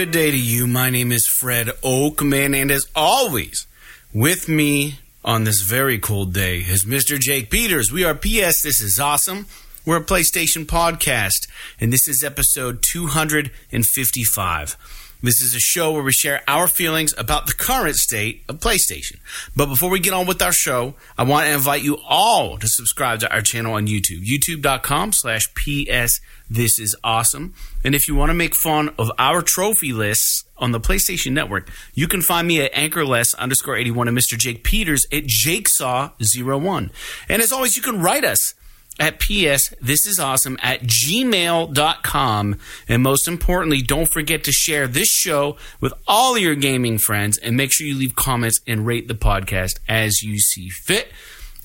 good day to you. My name is Fred Oakman, and as always, with me on this very cold day is Mr. Jake Peters. We are PS This Is Awesome. We're a PlayStation podcast, and this is episode 255. This is a show where we share our feelings about the current state of PlayStation. But before we get on with our show, I want to invite you all to subscribe to our channel on YouTube, youtube.com slash PS This Is Awesome. And if you want to make fun of our trophy lists on the PlayStation Network, you can find me at anchorless underscore 81 and Mr. Jake Peters at jakesaw01. And as always, you can write us at ps this is awesome at gmail.com and most importantly don't forget to share this show with all your gaming friends and make sure you leave comments and rate the podcast as you see fit.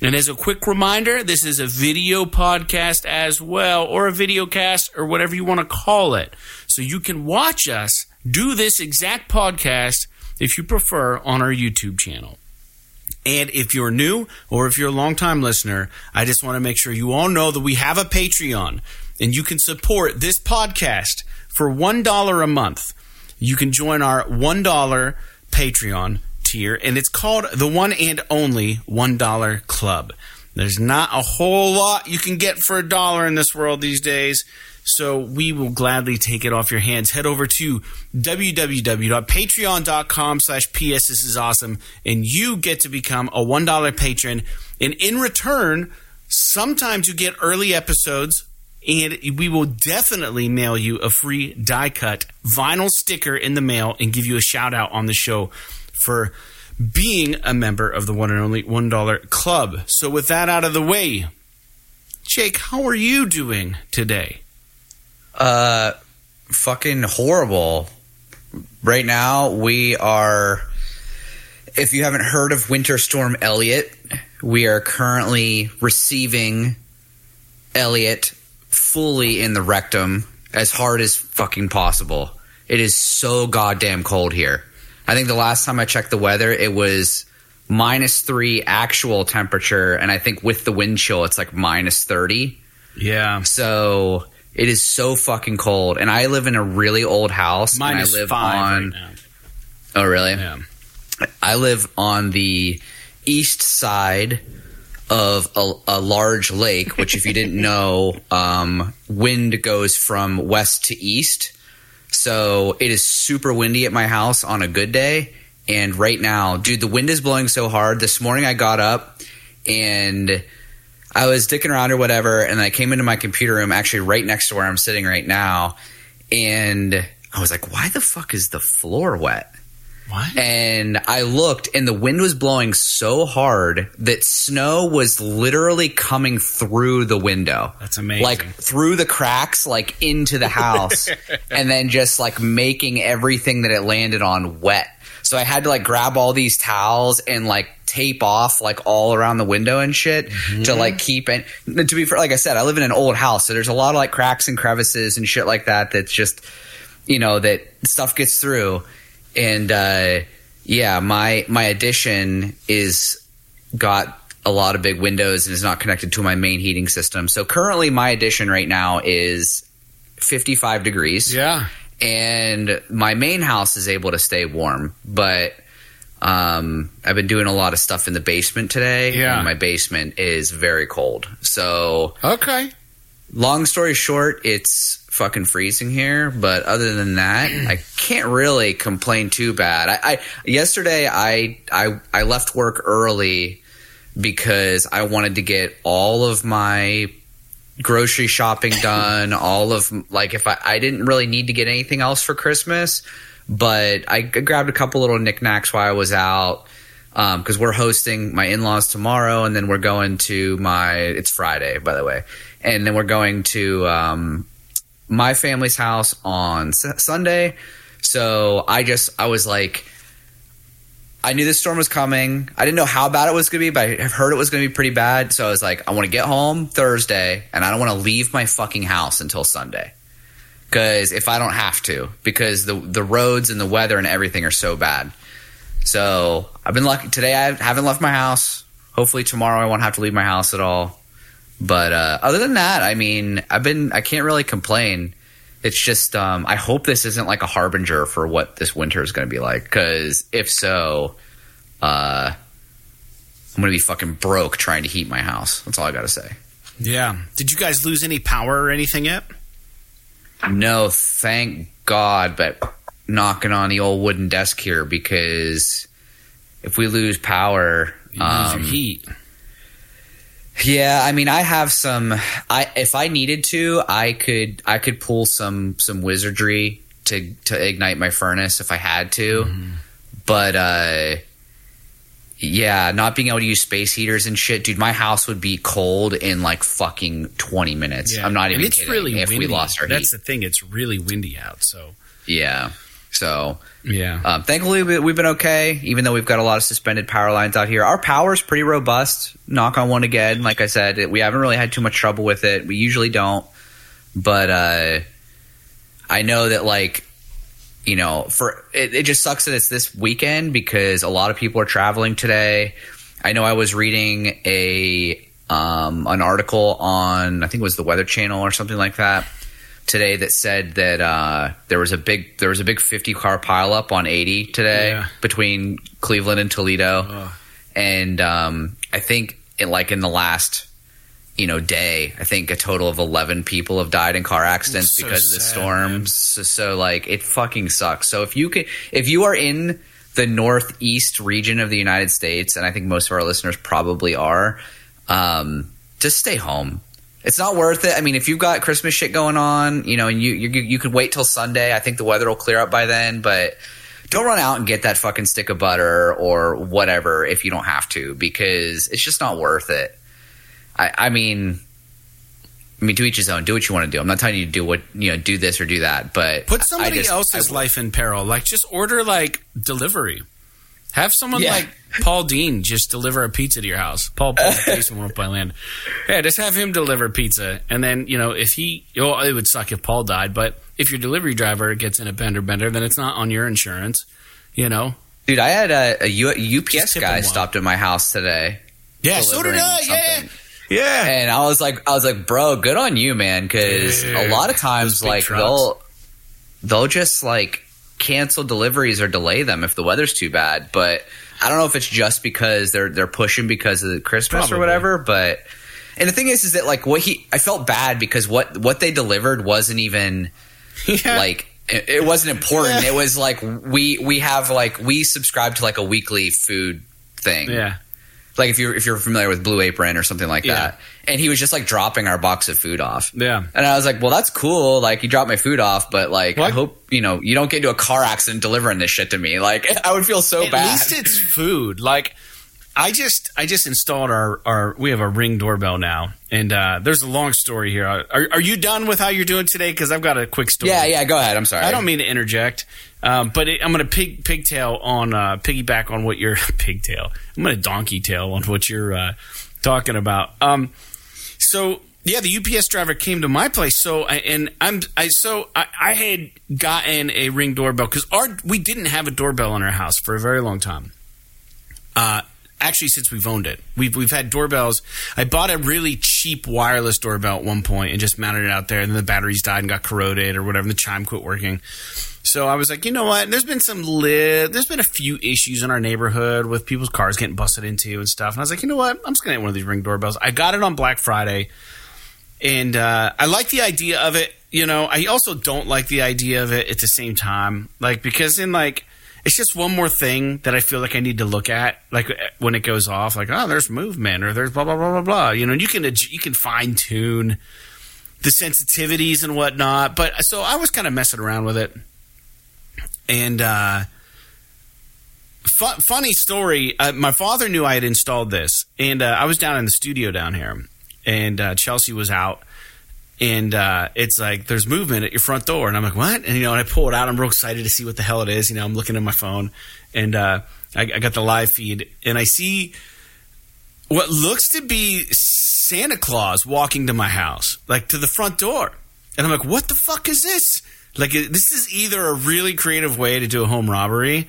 And as a quick reminder this is a video podcast as well or a video cast or whatever you want to call it. So you can watch us do this exact podcast if you prefer on our youtube channel and if you're new or if you're a longtime listener, I just want to make sure you all know that we have a Patreon and you can support this podcast for $1 a month. You can join our $1 Patreon tier, and it's called the one and only $1 Club. There's not a whole lot you can get for a dollar in this world these days. So we will gladly take it off your hands. Head over to www.patreon.com slash PS. This is awesome. And you get to become a $1 patron. And in return, sometimes you get early episodes and we will definitely mail you a free die cut vinyl sticker in the mail and give you a shout out on the show for being a member of the one and only $1 club. So with that out of the way, Jake, how are you doing today? Uh, fucking horrible. Right now, we are. If you haven't heard of Winter Storm Elliott, we are currently receiving Elliott fully in the rectum as hard as fucking possible. It is so goddamn cold here. I think the last time I checked the weather, it was minus three actual temperature, and I think with the wind chill, it's like minus 30. Yeah. So it is so fucking cold, and I live in a really old house. Minus and I live five on. right now. Oh, really? Yeah. I live on the east side of a, a large lake, which, if you didn't know, um, wind goes from west to east. So it is super windy at my house on a good day. And right now, dude, the wind is blowing so hard. This morning I got up and I was dicking around or whatever, and I came into my computer room, actually right next to where I'm sitting right now, and I was like, "Why the fuck is the floor wet?" What? And I looked, and the wind was blowing so hard that snow was literally coming through the window. That's amazing. Like through the cracks, like into the house, and then just like making everything that it landed on wet. So I had to like grab all these towels and like tape off like all around the window and shit to like keep it. To be fair, like I said, I live in an old house, so there's a lot of like cracks and crevices and shit like that. That's just you know that stuff gets through. And uh, yeah, my my addition is got a lot of big windows and is not connected to my main heating system. So currently, my addition right now is 55 degrees yeah. And my main house is able to stay warm, but um, I've been doing a lot of stuff in the basement today. Yeah. and my basement is very cold. So, Okay. long story short, it's fucking freezing here. But other than that, I can't really complain too bad. I, I yesterday I I I left work early because I wanted to get all of my grocery shopping done all of like if I, I didn't really need to get anything else for christmas but I grabbed a couple little knickknacks while i was out because we're hosting my in-laws tomorrow and then we're going to my it's friday by the way and then we're going to um, my family's house on S- sunday. So i just i was like I knew this storm was coming. I didn't know how bad it was going to be, but I heard it was going to be pretty bad. So I was like, I want to get home Thursday and I don't want to leave my fucking house until Sunday. Because if I don't have to, because the the roads and the weather and everything are so bad. So I've been lucky today. I haven't left my house. Hopefully tomorrow I won't have to leave my house at all. But uh, other than that, I mean, I've been I can't really complain. It's just um, I hope this isn't like a harbinger for what this winter is going to be like. Because if so, uh, I'm going to be fucking broke trying to heat my house. That's all I got to say. Yeah. Did you guys lose any power or anything yet? No, thank God. But knocking on the old wooden desk here because if we lose power, You lose um, your heat. Yeah, I mean, I have some. I if I needed to, I could I could pull some some wizardry to to ignite my furnace if I had to. But uh, yeah, not being able to use space heaters and shit, dude, my house would be cold in like fucking twenty minutes. I'm not And even it's kidding. really if windy. we lost our That's heat, the thing. It's really windy out. So yeah. So yeah. um, thankfully, we- we've been okay, even though we've got a lot of suspended power lines out here. Our power is pretty robust. Knock on one again. Like I said, we haven't really had too much trouble with it. We usually don't, but uh, I know that like you know, for it, it just sucks that it's this weekend because a lot of people are traveling today. I know I was reading a um, an article on I think it was the Weather Channel or something like that today that said that uh, there was a big there was a big 50 car pileup on 80 today Yeah. between Cleveland and Toledo, and um, I think in, like in the last you know day, I think a total of 11 people have died in car accidents So because of the sad, storms. So, so like it fucking sucks. So if you can if you are in the northeast region of the United States, and I think most of our listeners probably are, um, just stay home. It's not worth it. I mean, if you've got Christmas shit going on, you know, and you you you could wait till Sunday. I think the weather will clear up by then, but don't run out and get that fucking stick of butter or whatever if you don't have to, because it's just not worth it. I, I mean, I mean, to each his own. Do what you want to do. I'm not telling you to do what you know, do this or do that, but Put I somebody just- else's life in peril. Like just order like delivery. Have someone Yeah. like Paul Dean just deliver a pizza to your house. Paul Paul's basement went up by land. Yeah, just have him deliver pizza, and then you know if he, well, it would suck if Paul died, but if your delivery driver gets in a bender bender, then it's not on your insurance. You know. Dude, I had a, a U- UPS Just tip him guy stopped at my house today. Yeah, so did I. Yeah, something. yeah. And I was like, I was like, bro, good on you, man. Because a lot of times, like trucks. they'll they'll just like cancel deliveries or delay them if the weather's too bad. But I don't know if it's just because they're they're pushing because of the Christmas Probably. or whatever. But and the thing is, is that like what he, I felt bad because what what they delivered wasn't even yeah. like it, it wasn't important. Yeah. It was like we we have like we subscribe to like a weekly food thing yeah. Like if you're if you're familiar with Blue Apron or something like Yeah. that. And he was just like dropping our box of food off. Yeah. And I was like, well, that's cool. Like you dropped my food off, but like Well, I hope you know you don't get into a car accident delivering this shit to me. Like I would feel so At bad. At least it's food. Like I just I just installed our our we have a ring doorbell now, and uh, there's a long story here. Are, are you done with how you're doing today? Because I've got a quick story. yeah, yeah. Go ahead. I'm sorry. I don't mean to interject, um, but it, I'm going to pig pigtail on uh, piggyback on what you're pigtail. I'm going to donkey tail on what you're uh, talking about. Um, so yeah, the UPS driver came to my place. So I, and I'm I so I, I had gotten a ring doorbell because our we didn't have a doorbell in our house for a very long time. Uh, actually, since we've owned it, we've we've had doorbells. I bought a really cheap wireless doorbell at one point and just mounted it out there, and then the batteries died and got corroded or whatever. And the chime quit working. So I was like, you know what? There's been some li- there's been a few issues in our neighborhood with people's cars getting busted into and stuff. And I was like, you know what? I'm just gonna get one of these ring doorbells. I got it on Black Friday, and uh, I like the idea of it. You know, I also don't like the idea of it at the same time, like because in like it's just one more thing that I feel like I need to look at, like when it goes off, like oh, there's movement or there's blah blah blah blah blah. You know, you can you can fine tune the sensitivities and whatnot. But so I was kind of messing around with it, and uh, fu- funny story. Uh, my father knew I had installed this, and uh, I was down in the studio down here, and uh, Chelsea was out. And uh, it's like there's movement at your front door, and I'm like, what? And you know, and I pull it out. I'm real excited to see what the hell it is. You know, I'm looking at my phone, and uh, I, I got the live feed, and I see what looks to be Santa Claus walking to my house, like to the front door. And I'm like, what the fuck is this? Like, this is either a really creative way to do a home robbery,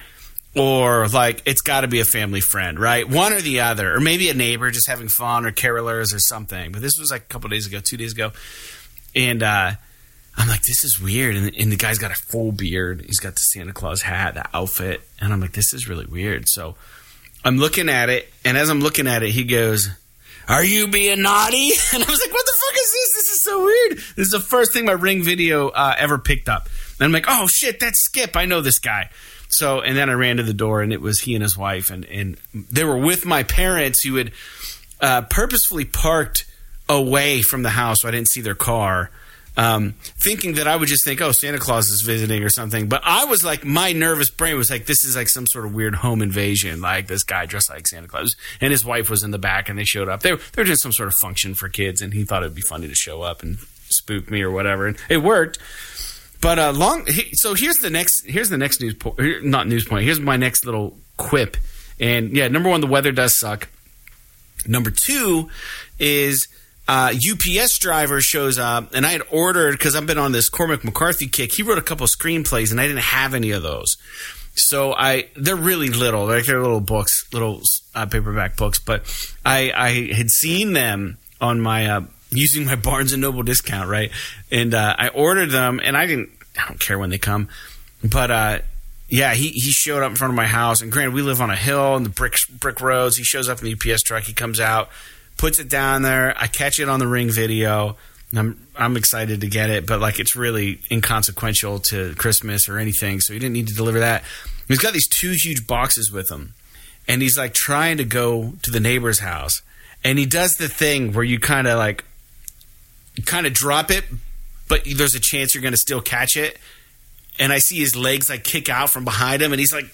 or like it's got to be a family friend, right? One or the other, or maybe a neighbor just having fun, or carolers or something. But this was like a couple days ago, two days ago, and uh, I'm like, this is weird. And, and the guy's got a full beard. He's got the Santa Claus hat, the outfit. And I'm like, this is really weird. So I'm looking at it. And as I'm looking at it, he goes, Are you being naughty? And I was like, What the fuck is this? This is so weird. This is the first thing my ring video uh, ever picked up. And I'm like, Oh shit, that's Skip. I know this guy. So, and then I ran to the door and it was he and his wife. And, and they were with my parents who had uh, purposefully parked away from the house so I didn't see their car um, thinking that I would just think, oh, Santa Claus is visiting or something. But I was like, my nervous brain was like, this is like some sort of weird home invasion. Like this guy dressed like Santa Claus, and his wife was in the back, and they showed up. They were, they were doing some sort of function for kids, and he thought it'd be funny to show up and spook me or whatever, and it worked. But uh, long. So here's the next. Here's the next news point. Not news point. Here's my next little quip. And yeah, number one, the weather does suck. Number two is uh, UPS driver shows up, and I had ordered because I've been on this Cormac McCarthy kick. He wrote a couple screenplays, and I didn't have any of those. So I, they're really little, like they're little books, little uh, paperback books. But I, I had seen them on my uh, using my Barnes and Noble discount, right? And uh, I ordered them, and I didn't, I don't care when they come, but uh, yeah, he, he showed up in front of my house. And granted, we live on a hill and the brick brick roads. He shows up in the UPS truck. He comes out puts it down there. I catch it on the ring video. I'm I'm excited to get it, but like it's really inconsequential to Christmas or anything, so he didn't need to deliver that. He's got these two huge boxes with him, and he's like trying to go to the neighbor's house, and he does the thing where you kind of like kind of drop it, but there's a chance you're going to still catch it, and I see his legs like kick out from behind him, and he's like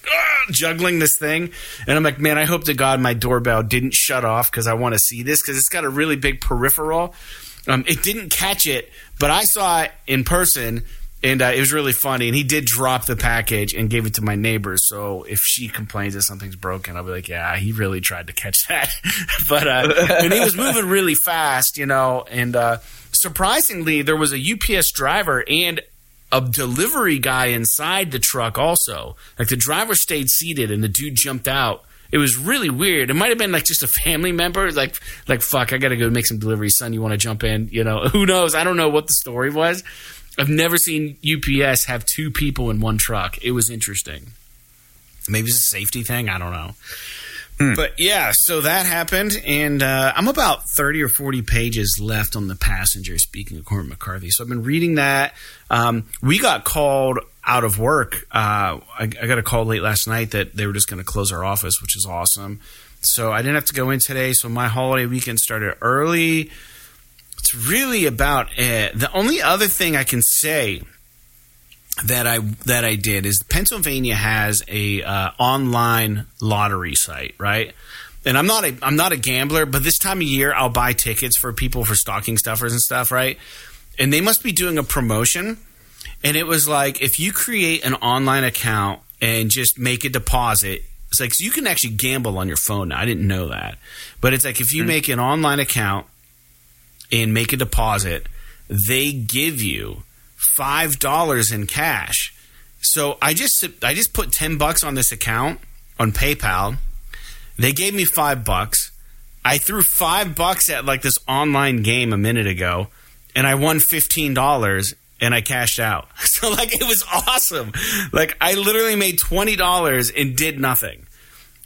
juggling this thing, and I'm like, man, I hope to God my doorbell didn't shut off because I want to see this because it's got a really big peripheral. Um, it didn't catch it, but I saw it in person, and uh, it was really funny. And he did drop the package and gave it to my neighbor. So if she complains that something's broken, I'll be like, yeah, he really tried to catch that. but uh, and he was moving really fast, you know, and. Uh, surprisingly, there was a UPS driver and a delivery guy inside the truck also. Like the driver stayed seated and the dude jumped out. It was really weird. It might have been like just a family member, like like fuck, I gotta go make some deliveries, son. You want to jump in? You know, who knows? I don't know what the story was. I've never seen UPS have two people in one truck. It was interesting. Maybe it's a safety thing. I don't know. Hmm. But yeah, so that happened, and uh, I'm about 30 or 40 pages left on the passenger, speaking of Cormac McCarthy. So I've been reading that. Um, we got called out of work. Uh, I, I, got a call late last night that they were just going to close our office, which is awesome. So I didn't have to go in today. So my holiday weekend started early. It's really about it. The only other thing I can say that I that I did is Pennsylvania has a uh, online lottery site, right? And I'm not a I'm not a gambler, but this time of year I'll buy tickets for people for stocking stuffers and stuff, right? And they must be doing a promotion, and it was like if you create an online account and just make a deposit, it's like so you can actually gamble on your phone. Now I didn't know that, but it's like if you mm-hmm. make an online account and make a deposit, they give you five dollars in cash. So I just I just put ten bucks on this account on PayPal. They gave me five bucks. I threw five bucks at like this online game a minute ago, and I won fifteen dollars and I cashed out. So like it was awesome. Like I literally made twenty dollars and did nothing.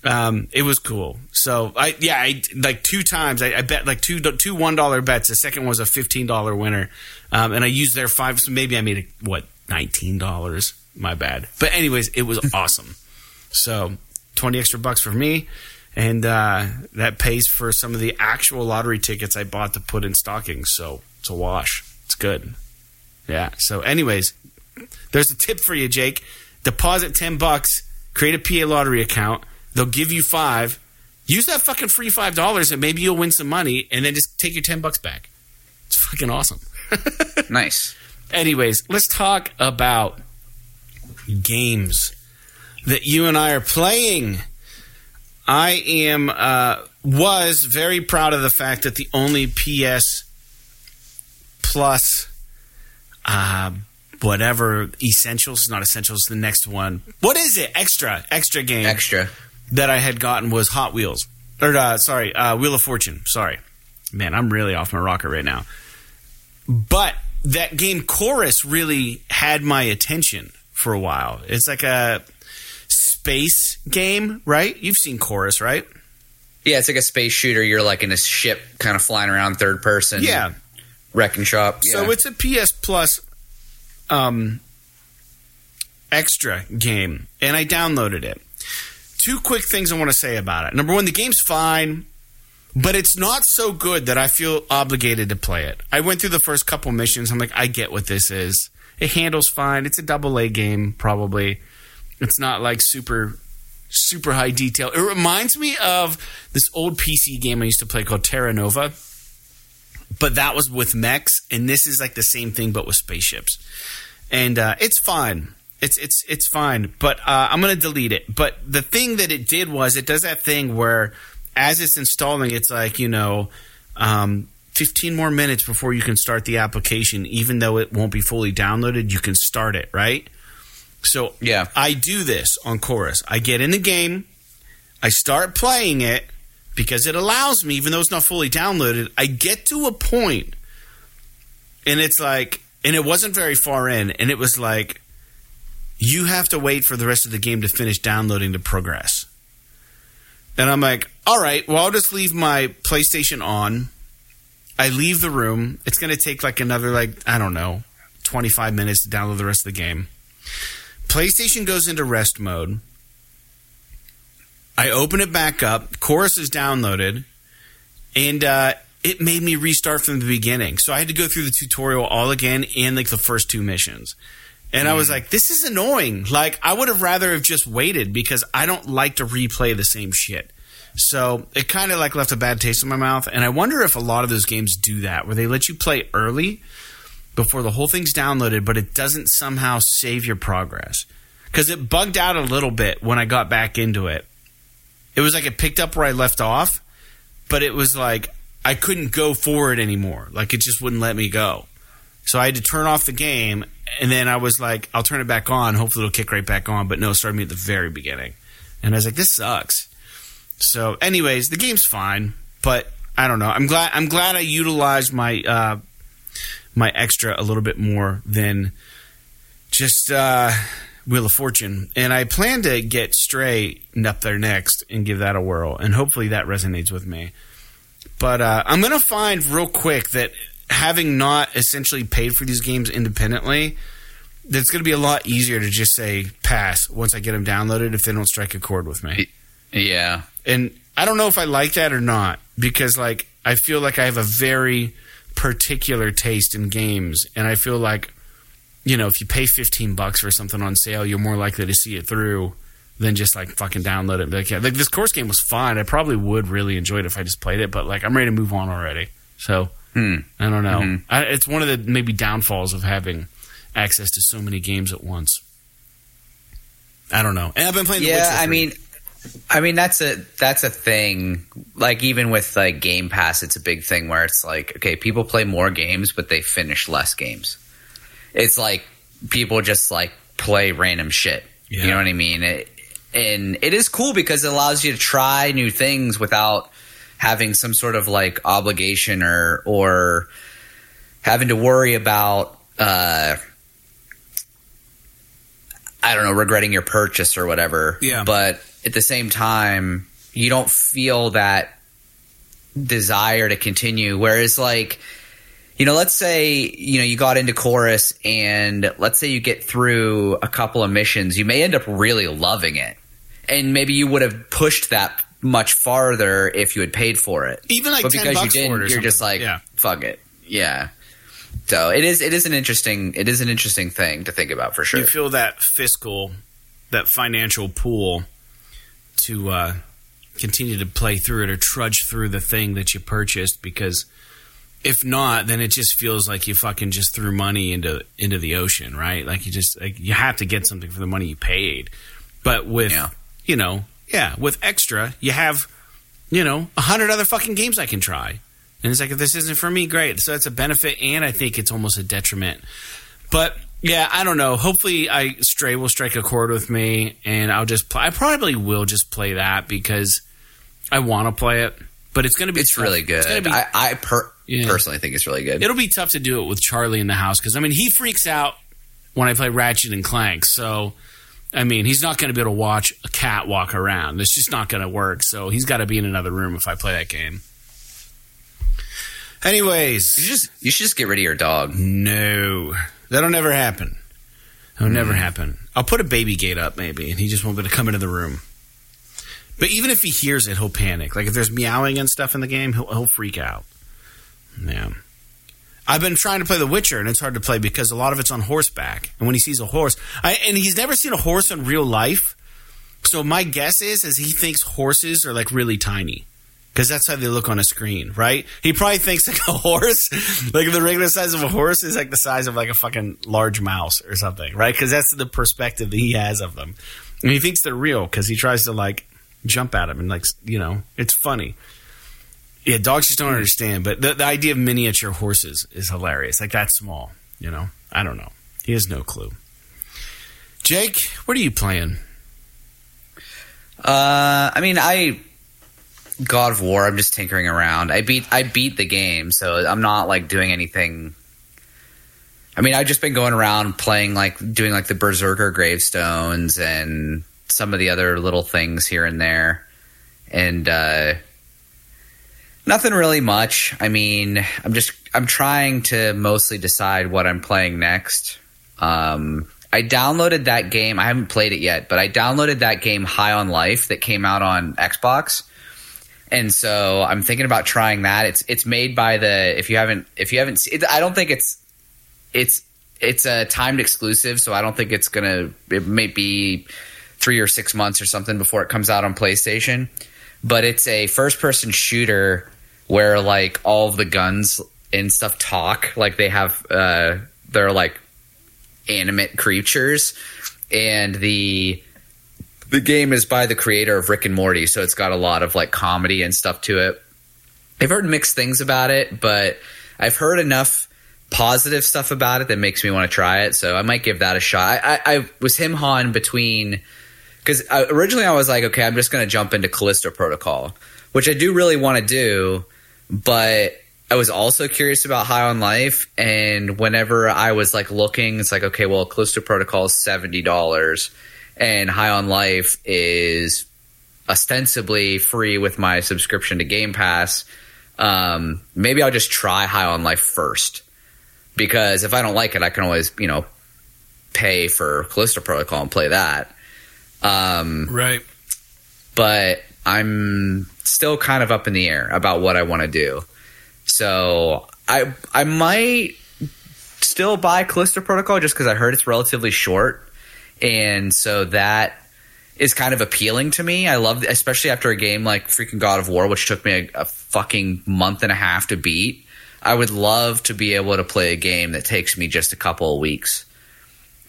Um, it was cool. So I yeah, I like two times. I, I bet like two two one dollar bets. The second was a fifteen dollar winner, um, and I used their five. So maybe I made what nineteen dollars. My bad. But anyways, it was awesome. So twenty extra bucks for me, and uh, that pays for some of the actual lottery tickets I bought to put in stockings. So it's a wash. It's good. Yeah. So anyways, there's a tip for you, Jake. Deposit ten bucks. Create a PA lottery account They'll give you five. Use that fucking free five dollars, and maybe you'll win some money, and then just take your ten bucks back. It's fucking awesome. nice. Anyways, let's talk about games that you and I are playing. I am uh, was very proud of the fact that the only PS Plus uh, whatever essentials, not essentials, the next one. What is it? Extra, extra game. Extra that I had gotten was Hot Wheels. Or, uh, sorry, uh, Wheel of Fortune. Sorry. Man, I'm really off my rocker right now. But that game Chorus really had my attention for a while. It's like a space game, right? You've seen Chorus, right? Yeah, it's like a space shooter. You're like in a ship, kind of flying around third person. Yeah. wrecking shop. So Yeah. it's a PS Plus um, extra game, and I downloaded it. Two quick things I want to say about it. Number one, the game's fine, but it's not so good that I feel obligated to play it. I went through the first couple missions. I'm like, I get what this is. It handles fine. It's a double A game, probably. It's not like super super high detail. It reminds me of this old PC game I used to play called Terra Nova but that was with mechs, and this is like the same thing but with spaceships. And uh, it's fine. It's it's it's fine, but uh, I'm gonna delete it. But the thing that it did was it does that thing where, as it's installing, it's like you know, um, 15 more minutes before you can start the application, even though it won't be fully downloaded. You can start it right. So Yeah. I do this on Chorus. I get in the game, I start playing it because it allows me, even though it's not fully downloaded, I get to a point and it's like, and it wasn't very far in, and it was like, you have to wait for the rest of the game to finish downloading to progress. And I'm like, all right, well, I'll just leave my PlayStation on. I leave the room. It's going to take like another, like, I don't know, 25 minutes to download the rest of the game. PlayStation goes into rest mode. I open it back up. Chorus is downloaded, and uh, it made me restart from the beginning. So I had to go through the tutorial all again and like the first two missions. And I was mm. like, this is annoying. Like, I would have rather have just waited because I don't like to replay the same shit. So it kind of like left a bad taste in my mouth. And I wonder if a lot of those games do that, where they let you play early before the whole thing's downloaded, but it doesn't somehow save your progress. Because it bugged out a little bit when I got back into it. It was like it picked up where I left off, but it was like I couldn't go forward anymore. Like it just wouldn't let me go. So I had to turn off the game, and then I was like, I'll turn it back on. Hopefully, it'll kick right back on. But no, it started me at the very beginning, and I was like, this sucks. So, anyways, the game's fine, but I don't know. I'm glad. I'm glad I utilized my uh, my extra a little bit more than just uh, Wheel of Fortune, and I plan to get Stray up there next and give that a whirl, and hopefully that resonates with me. But uh, I'm gonna find real quick that having not essentially paid for these games independently, that's gonna be a lot easier to just say pass once I get them downloaded if they don't strike a chord with me. yeah. And I don't know if I like that or not because like I feel like I have a very particular taste in games and I feel like you know, if you pay 15 bucks for something on sale, you're more likely to see it through than just like fucking download it. Like, yeah, like this Chorus game was fine. I probably would really enjoy it if I just played it, but like I'm ready to move on already. So Hmm. I don't know. Mhm. I, it's one of the maybe downfalls of having access to so many games at once. I don't know. And I've been playing. Yeah, I mean, I mean that's a that's a thing. Like even with like Game Pass, it's a big thing where it's like, okay, people play more games, but they finish less games. It's like people just like play random shit. Yeah. You know what I mean? It, and it is cool because it allows you to try new things without having some sort of like obligation or or having to worry about uh I don't know, regretting your purchase or whatever. Yeah. But at the same time, you don't feel that desire to continue. Whereas, like, you know, let's say, you know, you got into chorus and let's say you get through a couple of missions, you may end up really loving it. And maybe you would have pushed that much farther if you had paid for it. even like but 10 because you didn't, you're just like, yeah. fuck it. Yeah. So it is it is an interesting it is an interesting thing to think about for sure. you feel that fiscal, that financial pool to uh, continue to play through it or trudge through the thing that you purchased because if not, then it just feels like you fucking just threw money into into the ocean, right? Like you just like you have to get something for the money you paid. But with Yeah. you know, yeah, with extra, you have you know a hundred other fucking games I can try, and it's like if this isn't for me, great. So that's a benefit, and I think it's almost a detriment. But yeah, I don't know. Hopefully, I Stray will strike a chord with me, and I'll just play. I probably will just play that because I want to play it. But it's going to be it's tough. really good. It's be, I, I per Yeah. personally think it's really good. It'll be tough to do it with Charlie in the house because I mean he freaks out when I play Ratchet and Clank. So I mean he's not going to be able to watch a cat walk around. It's just not going to work. So he's got to be in another room if I play that game. Anyways, you, just, you should just get rid of your dog. no, that'll never happen. That'll never hmm. happen. I'll put a baby gate up maybe, and he just won't be able to come into the room. But even if he hears it, he'll panic. Like if there's meowing and stuff in the game, he'll, he'll freak out. Yeah. I've been trying to play The Witcher, and it's hard to play because a lot of it's on horseback. And when he sees a horse, I, and he's never seen a horse in real life, so my guess is, is he thinks horses are like really tiny because that's how they look on a screen, right? He probably thinks like a horse, like the regular size of a horse is like the size of like a fucking large mouse or something, right? Because that's the perspective that he has of them, and he thinks they're real because he tries to like jump at them and like you know it's funny. Yeah, dogs just don't understand. But the, the idea of miniature horses is hilarious. Like that small, you know. I don't know. He has no clue. Jake, what are you playing? Uh, I mean, I God of War. I'm just tinkering around. I beat I beat the game, so I'm not like doing anything. I mean, I've just been going around playing like doing like the Berserker gravestones and some of the other little things here and there, and uh, nothing really much. I mean, I'm just I'm trying to mostly decide what I'm playing next. Um, I downloaded that game. I haven't played it yet, but I downloaded that game High on Life that came out on Xbox. And so I'm thinking about trying that. It's it's made by the if you haven't if you haven't it, I don't think it's it's it's a timed exclusive, so I don't think it's gonna it may be three or six months or something before it comes out on PlayStation. But it's a first person shooter where like all of the guns and stuff talk, like they have uh they're like animate creatures and the the game is by the creator of Rick and Morty, so it's got a lot of like comedy and stuff to it. I've heard mixed things about it, but I've heard enough positive stuff about it that makes me want to try it. So I might give that a shot. I, I, I was him hawing between because originally I was like, okay, I'm just going to jump into Callisto Protocol, which I do really want to do, but I was also curious about High on Life, and whenever I was like looking, it's like, okay, well, Callisto Protocol is seventy dollars, and High on Life is ostensibly free with my subscription to Game Pass. Um, maybe I'll just try High on Life first, because if I don't like it, I can always, you know, pay for Callisto Protocol and play that. Um, Right. but I'm still kind of up in the air about what I want to do. So I I might still buy Callisto Protocol just because I heard it's relatively short, and so that is kind of appealing to me. I love, especially after a game like freaking God of War, which took me a, a fucking month and a half to beat. I would love to be able to play a game that takes me just a couple of weeks.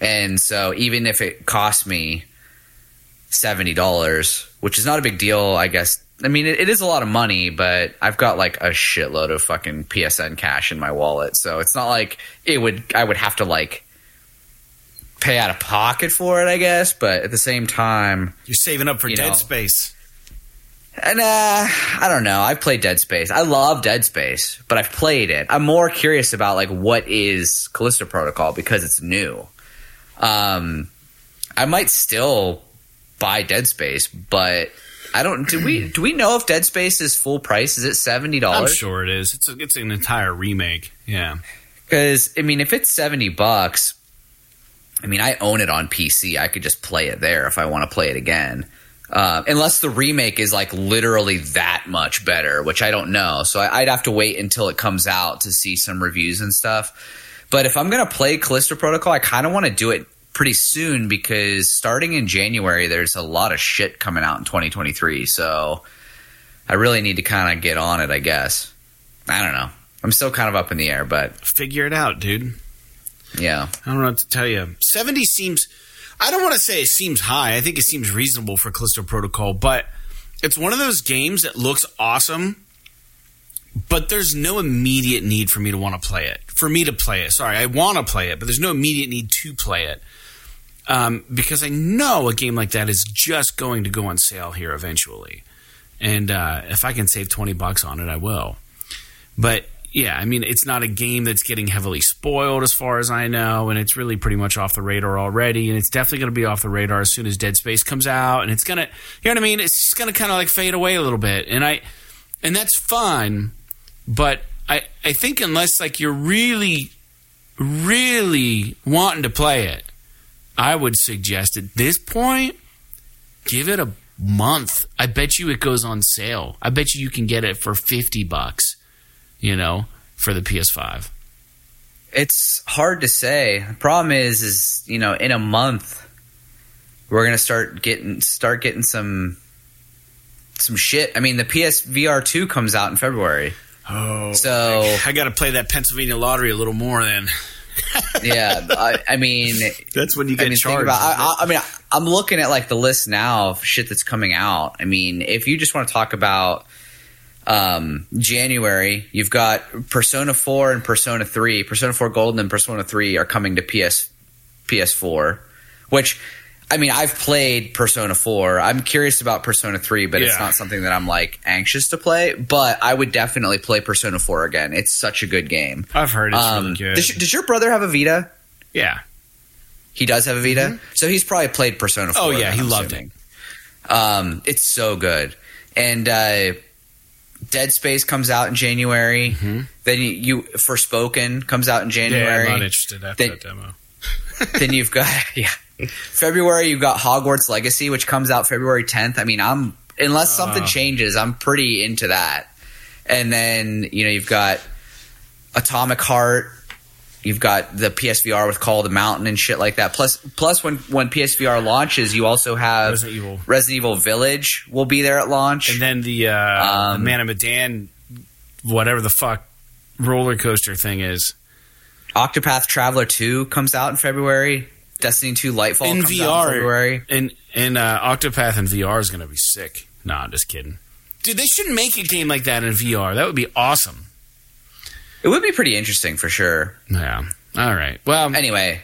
And so even if it costs me seventy dollars, which is not a big deal, I guess. I mean, it, it is a lot of money, but I've got like a shitload of fucking PSN cash in my wallet, so it's not like it would. I would have to like pay out of pocket for it, I guess. But at the same time, You're saving up for You Dead know. Space. and uh, I don't know. I've played Dead Space. I love Dead Space, but I've played it. I'm more curious about like what is Callisto Protocol because it's new. Um, I might still buy Dead Space, but I don't. Do we do we know if Dead Space is full price? Is it seventy dollars? I'm sure it is. It's a, it's an entire remake. Yeah. Because I mean, if it's seventy bucks, I mean, I own it on PC. I could just play it there if I want to play it again. Uh, unless the remake is like literally that much better, which I don't know. So I, I'd have to wait until it comes out to see some reviews and stuff. But if I'm gonna play Callisto Protocol, I kind of want to do it pretty soon because starting in January, there's a lot of shit coming out in 2023. So I really need to kind of get on it. I guess. I don't know. I'm still kind of up in the air, but Figure it out, dude. yeah. I don't know what to tell you. 70 seems, I don't want to say it seems high. I think it seems reasonable for Callisto Protocol, but it's one of those games that looks awesome, but there's no immediate need for me to want to play it. For me to play it. Sorry, I want to play it, but there's no immediate need to play it. Um, because I know a game like that is just going to go on sale here eventually. And uh, if I can save 20 bucks on it, I will. But yeah, I mean, it's not a game that's getting heavily spoiled as far as I know, and it's really pretty much off the radar already. And it's definitely going to be off the radar as soon as Dead Space comes out, and it's gonna, you know what I mean? It's just gonna kind of like fade away a little bit, and I, and that's fine, but I, I think unless like you're really, really wanting to play it, I would suggest at this point, give it a month. I bet you it goes on sale. I bet you you can get it for fifty bucks you know, for the PS5? It's hard to say. The problem is, is you know, in a month, we're gonna start getting start getting some some shit. I mean, the PSVR two comes out in February. Oh, so I got to play that Pennsylvania lottery a little more then. Yeah, I, I, mean, that's when you get I mean, charged. About, I, I, mean, I'm looking at like the list now of shit that's coming out. I mean, if you just want to talk about um, January, you've got Persona 4 and Persona 3. Persona 4 Golden and Persona 3 are coming to PS PS4, which I mean, I've played Persona 4. I'm curious about Persona 3, but yeah. it's not something that I'm like anxious to play, but I would definitely play Persona 4 again. It's such a good game. I've heard it's um, really good. Does, does, your brother have a Vita? Yeah. He does have a Vita? Mm-hmm. So he's probably played Persona 4. Oh yeah, he I'm loved assuming. it. Um, it's so good. And uh Dead Space comes out in January. Mm-hmm. Then you, you Forspoken comes out in January. Yeah, I'm not interested after then, that demo. then you've got yeah. February you've got Hogwarts Legacy, which comes out February 10th. I mean, I'm unless something uh, changes, I'm pretty into that. And then you know you've got Atomic Heart. You've got the PSVR with Call of the Mountain and shit like that. Plus, plus when when PSVR launches, you also have Resident Evil. Resident Evil Village will be there at launch, and then the, uh, um, the Man of Medan, whatever the fuck roller coaster thing is. Octopath Traveler Two comes out in February. Destiny Two Lightfall in VR. In. And and uh, Octopath in VR is going to be sick. No, I'm just kidding, dude. They should make a game like that in VR. That would be awesome. It would be pretty interesting for sure. Yeah. All right. Well, anyway,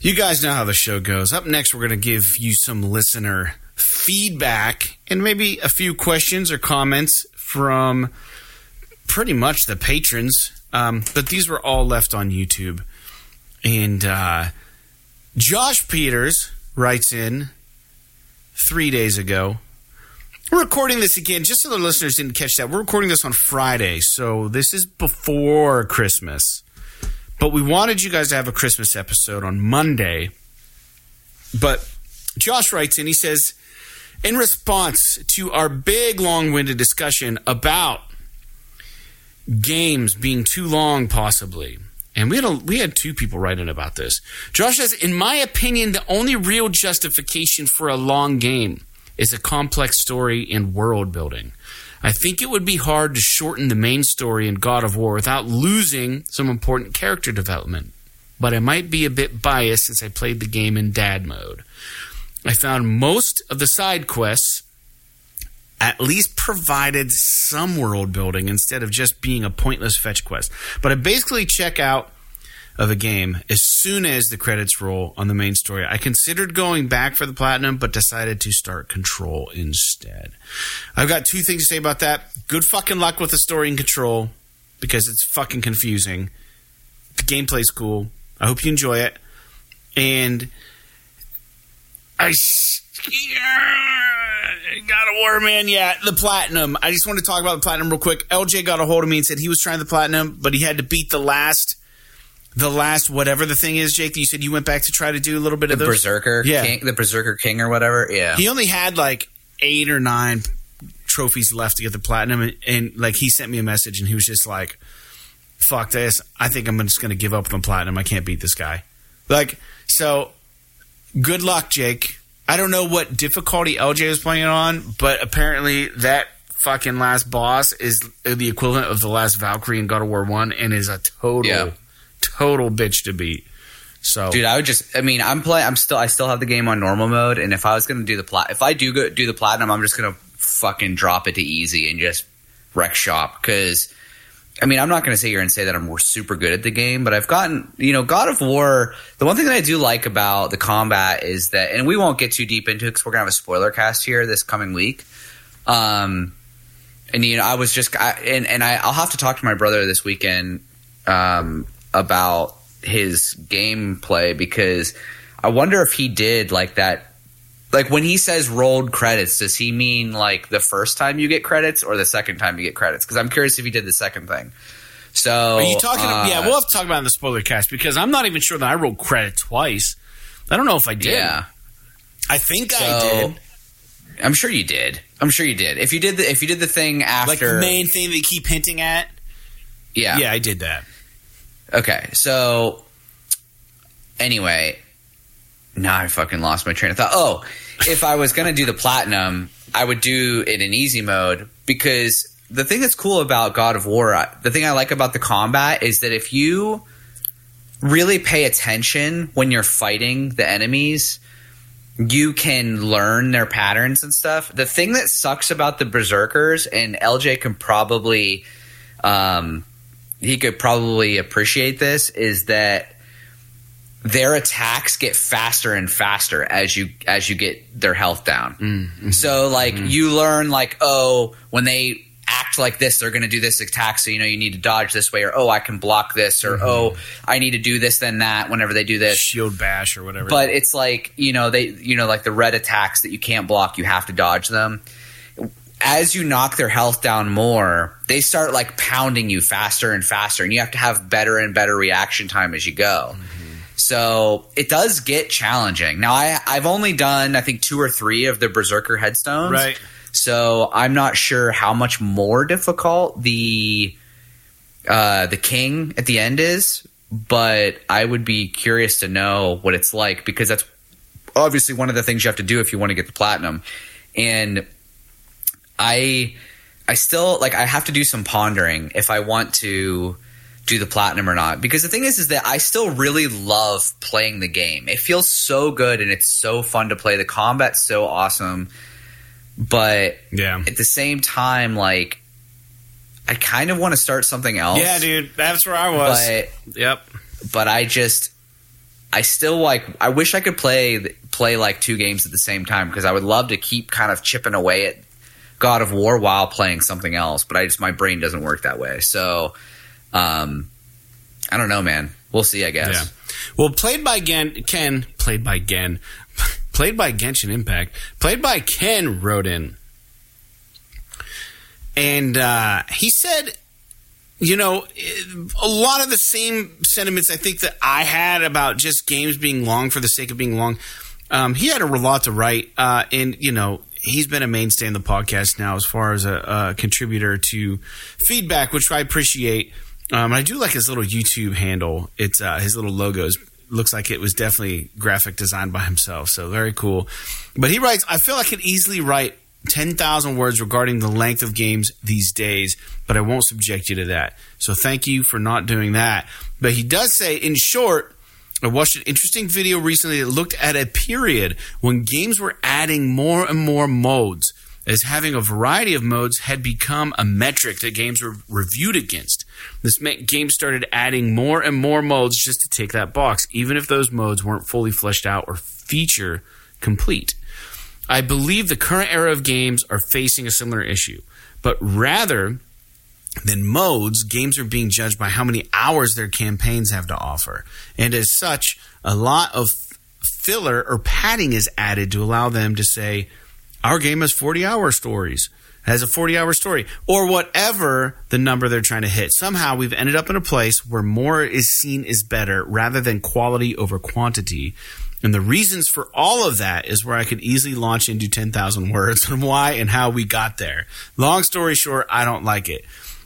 you guys know how the show goes. Up next, we're going to give you some listener feedback and maybe a few questions or comments from pretty much the patrons. Um, but these were all left on YouTube. And uh, Josh Peters writes in three days ago we're recording this again, just so the listeners didn't catch that. We're recording this on Friday, so this is before Christmas. But we wanted you guys to have a Christmas episode on Monday. But Josh writes in, he says, in response to our big, long winded discussion about games being too long, possibly. And we had a, we had two people writing about this. Josh says, in my opinion, the only real justification for a long game is a complex story and world building. I think it would be hard to shorten the main story in God of War without losing some important character development. But I might be a bit biased since I played the game in dad mode. I found most of the side quests at least provided some world building instead of just being a pointless fetch quest. But I basically check out of a game as soon as the credits roll on the main story. I considered going back for the platinum, but decided to start Control instead. I've got two things to say about that. Good fucking luck with the story in Control because it's fucking confusing. The gameplay's cool. I hope you enjoy it. And I God of War man yet. The platinum. I just want to talk about the platinum real quick. LJ got a hold of me and said he was trying the platinum, but he had to beat the last the last whatever the thing is, Jake. you said you went back to try to do a little bit the of the Berserker, yeah, King, the Berserker King or whatever. Yeah, he only had like eight or nine trophies left to get the platinum, and, and like he sent me a message, and he was just like, "Fuck this! I think I'm just going to give up on platinum. I can't beat this guy." Like, so good luck, Jake. I don't know what difficulty LJ is playing on, but apparently that fucking last boss is the equivalent of the last Valkyrie in God of War One, and is a total. Yeah total bitch to beat. So, dude, I would just. I mean, I'm playing. I'm still. I still have the game on normal mode, and if I was gonna do the plat, if I do go, do the platinum, I'm just gonna fucking drop it to easy and just wreck shop because. I mean, I'm not going to sit here and say that I'm super good at the game, but I've gotten, you know, God of War. The one thing that I do like about the combat is that, and we won't get too deep into it because we're going to have a spoiler cast here this coming week. Um, and you know, I was just, I, and and I, I'll have to talk to my brother this weekend um, about his gameplay because I wonder if he did like that. Like when he says rolled credits, does he mean like the first time you get credits or the second time you get credits? Because I'm curious if he did the second thing. So Are you talking? uh, yeah, we'll have to talk about it in the spoiler cast because I'm not even sure that I rolled credit twice. I don't know if I did. yeah. I think I did. I'm sure you did. I'm sure you did. If you did the if you did the thing after, Like the main thing they keep hinting at. yeah, Yeah, I did that. Okay, so anyway, now I fucking lost my train of thought. Oh, if I was gonna do the platinum, I would do it in easy mode because the thing that's cool about God of War, the thing I like about the combat is that if you really pay attention when you're fighting the enemies, you can learn their patterns and stuff. The thing that sucks about the berserkers, and LJ can probably, um, he could probably appreciate this, is that their attacks get faster and faster as you as you get their health down. Mm-hmm. So like mm-hmm. you learn like oh when they act like this they're going to do this attack so you know you need to dodge this way or oh I can block this or mm-hmm. oh I need to do this then that whenever they do this. Shield bash or whatever. but it's like you know they you know like the red attacks that you can't block you have to dodge them. As you knock their health down more they start like pounding you faster and faster and you have to have better and better reaction time as you go so it does get challenging now i i've only done i think two or three of the berserker headstones right. so I'm not sure how much more difficult the uh, the king at the end is, but I would be curious to know what it's like because that's obviously one of the things you have to do if you want to get the platinum. And I I still like I have to do some pondering if I want to do the platinum or not because the thing is is that I still really love playing the game. It feels so good and it's so fun to play. The combat's so awesome. But Yeah. at the same time, like I kind of want to start something else. Yeah, dude. That's where I was. But yep. but I just I still like I wish I could play play like two games at the same time because I would love to keep kind of chipping away at God of War while playing something else, but I just my brain doesn't work that way. So um I don't know, man. We'll see, I guess. Yeah. Well, played by Gen, Ken, played by Gen, played by Genshin Impact, played by Ken wrote in. And uh, he said, you know, a lot of the same sentiments I think that I had about just games being long for the sake of being long. Um, he had a lot to write, uh, and you know, he's been a mainstay in the podcast now as far as a, a contributor to feedback, which I appreciate. Um, I do like his little YouTube handle. It's uh, his little logos. Looks like it was definitely graphic designed by himself, so very cool. But he writes, "I feel I could easily write 10,000 words regarding the length of games these days, but I won't subject you to that. So thank you for not doing that. But he does say, in short, I watched an interesting video recently that looked at a period when games were adding more and more modes, as having a variety of modes had become a metric that games were reviewed against. This meant games started adding more and more modes just to take that box, even if those modes weren't fully fleshed out or feature complete. I believe the current era of games are facing a similar issue, but rather than modes, games are being judged by how many hours their campaigns have to offer. And as such, a lot of filler or padding is added to allow them to say, our game has 40 hour stories, has a 40 hour story, or whatever the number they're trying to hit. Somehow we've ended up in a place where more is seen as better rather than quality over quantity. And the reasons for all of that is where I could easily launch into 10,000 words on why and how we got there. Long story short, I don't like it.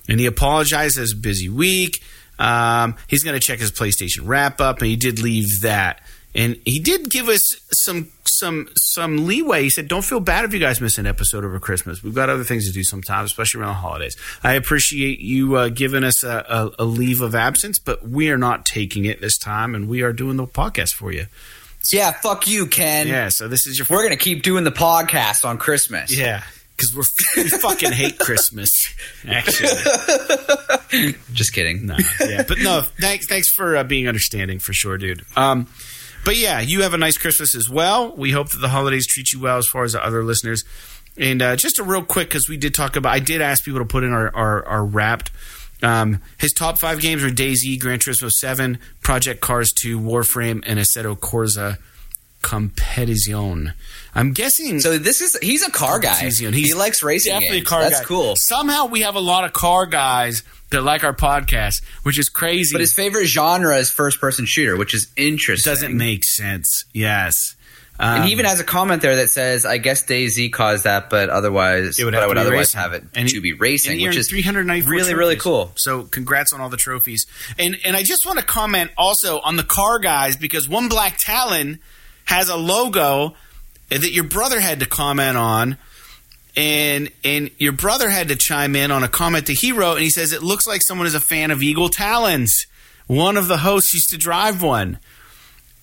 And he apologized as a busy week. Um, he's going to check his PlayStation wrap up, and he did leave that. And he did give us some some some leeway. He said, "Don't feel bad if you guys miss an episode over Christmas. We've got other things to do sometimes, especially around the holidays. I appreciate you uh, giving us a, a, a leave of absence, but we are not taking it this time, and we are doing the podcast for you. Yeah, fuck you, Ken. Yeah, so this is your We're gonna keep doing the podcast on Christmas. yeah because we're we fucking hate Christmas. Actually, Just kidding. no, yeah, but no, thanks thanks for uh, being understanding for sure, dude. Um, but yeah, you have a nice Christmas as well. We hope that the holidays treat you well as far as the other listeners. And uh, just a real quick, because we did talk about, I did ask people to put in our, our, our wrapped. Um, his top five games were DayZ, Gran Turismo 7, Project Cars 2, Warframe, and Assetto Corsa Competizione. I'm guessing. So this is he's a car guy. He's- he likes racing. definitely a car That's guy. cool. Somehow we have a lot of car guys that like our podcast, which is crazy. But his favorite genre is first person shooter, which is interesting. doesn't make sense. Yes. and Um, he even has a comment there that says, "I guess DayZ caused that, but otherwise, It would have I would otherwise racing. have it And to be racing, which is 394 really, really cool." So congrats on all the trophies. And and I just want to comment also on the car guys because one Black Talon has a logo that your brother had to comment on. And and your brother had to chime in on a comment that he wrote, and he says it looks like someone is a fan of Eagle Talons. One of the hosts used to drive one.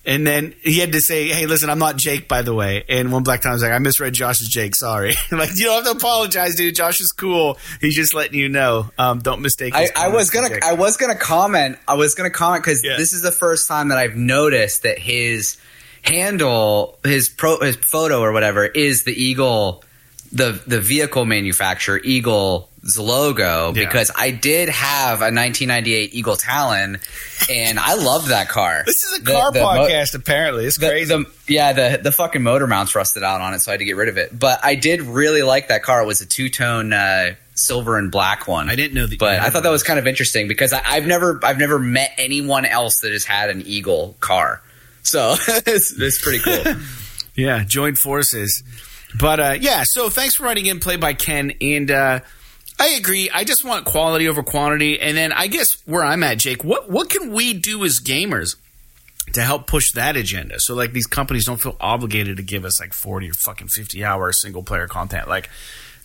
And then he had to say, "Hey, listen, I'm not Jake, by the way." And one black time was like, "I misread Josh as Jake. Sorry." like you don't have to apologize, dude. Josh is cool. He's just letting you know. Um, don't mistake. I, I was gonna. I was gonna comment I was gonna comment because Yeah. this is the first time that I've noticed that his handle his pro his photo or whatever is the eagle the the vehicle manufacturer Eagle's logo Yeah. because I did have a 1998 Eagle Talon and I loved that car. this is a car the mo- podcast. apparently, it's the, crazy. the- yeah, the the fucking motor mounts rusted out on it, so I had to get rid of it. But I did really like that car. It was a two tone uh, silver and black one. I didn't know that. But I thought that was kind of interesting because I, I've never I've never met anyone else that has had an Eagle car. So it's, it's pretty cool. Yeah, joined forces. But uh, yeah, so thanks for writing in play by Ken. And uh, I agree. I just want quality over quantity. And then I guess where I'm at, Jake, what what can we do as gamers to help push that agenda? So like these companies don't feel obligated to give us like 40 or fucking 50 hour single player content. Like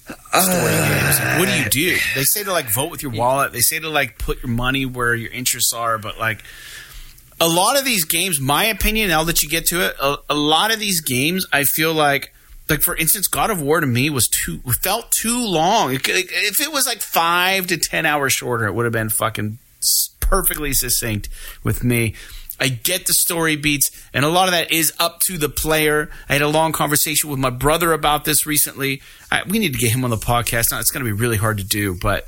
story games. Like, what do you do? They say to like vote with your wallet. They say to like put your money where your interests are. But like a lot of these games, my opinion, now that you get to it, a, a lot of these games, I feel like, like for instance, God of War to me was too felt too long. If it was like five to ten hours shorter, it would have been fucking perfectly succinct with me. I get the story beats, and a lot of that is up to the player. I had a long conversation with my brother about this recently. I, we need to get him on the podcast. Now it's going to be really hard to do, but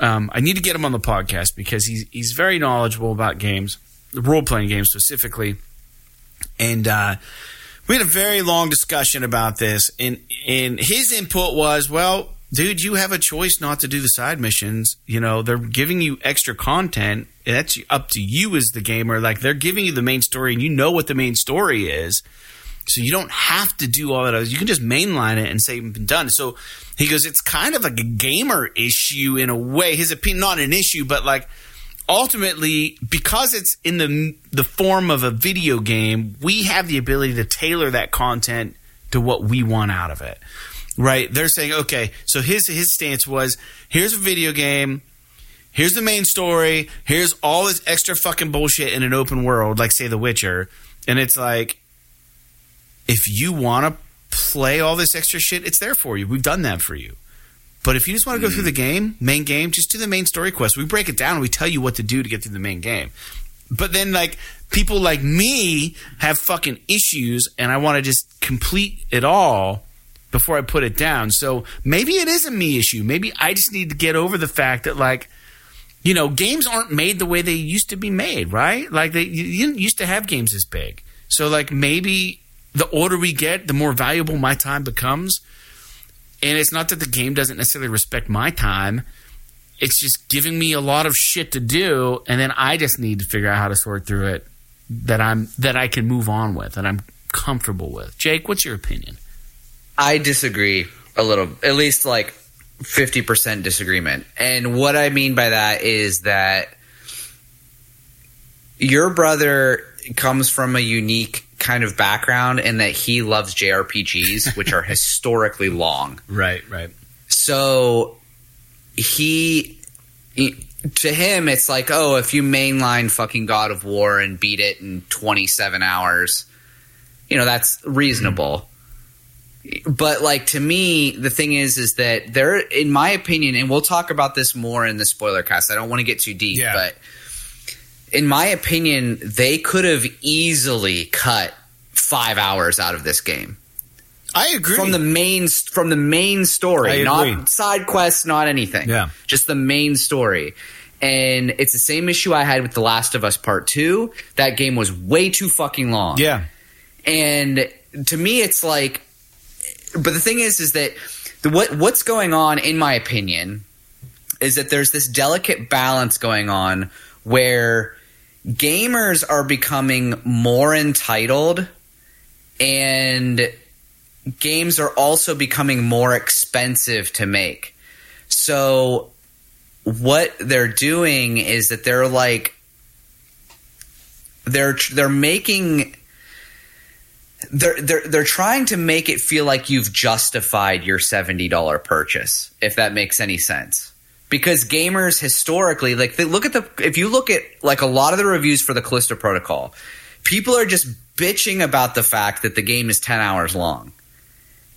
um, I need to get him on the podcast because he's he's very knowledgeable about games, role playing games specifically, and uh, we had a very long discussion about this. And and his input was, well, dude, you have a choice not to do the side missions. You know, they're giving you extra content. That's up to you as the gamer. Like they're giving you the main story, and you know what the main story is. So you don't have to do all that. You can just mainline it and say it's been done. So he goes, it's kind of like a gamer issue in a way. His opinion, not an issue, but like ultimately because it's in the the form of a video game, we have the ability to tailor that content to what we want out of it. Right? They're saying, okay, so his his stance was, here's a video game. Here's the main story. Here's all this extra fucking bullshit in an open world, like say The Witcher, and it's like, if you want to play all this extra shit, it's there for you. We've done that for you. But if you just want to go through the mm. game, main game, just do the main story quest. We break it down and we tell you what to do to get through the main game. But then, like, people like me have fucking issues and I want to just complete it all before I put it down. So maybe it is a me issue. Maybe I just need to get over the fact that, like, you know, games aren't made the way they used to be made, right? Like, they you, you didn't used to have games this big. So, like, maybe the older we get, the more valuable my time becomes. And it's not that the game doesn't necessarily respect my time. It's just giving me a lot of shit to do, and then I just need to figure out how to sort through it that I'm that I can move on with and I'm comfortable with. Jake, what's your opinion? I disagree a little, at least like 50% disagreement. And what I mean by that is that your brother comes from a unique kind of background in that he loves JRPGs, which are historically long. Right, right. So he, he- to him, it's like, oh, if you mainline fucking God of War and beat it in 27 hours, you know, that's reasonable. Mm-hmm. But like to me, the thing is, is that there, in my opinion, and we'll talk about this more in the spoiler cast. I don't want to get too deep, Yeah. but in my opinion, they could have easily cut five hours out of this game. I agree. from the main from the main story, not side quests, not anything. Yeah. just the main story. And it's the same issue I had with The Last of Us Part Two. That game was way too fucking long. yeah. And to me, it's like, but the thing is, is that the, what what's going on, in my opinion, is that there's this delicate balance going on where gamers are becoming more entitled, and games are also becoming more expensive to make. So what they're doing is that they're like they're they're making they're they're they're trying to make it feel like you've justified your $70 purchase if that makes any sense because gamers historically like they look at the if you look at like a lot of the reviews for the Callisto Protocol people are just bitching about the fact that the game is 10 hours long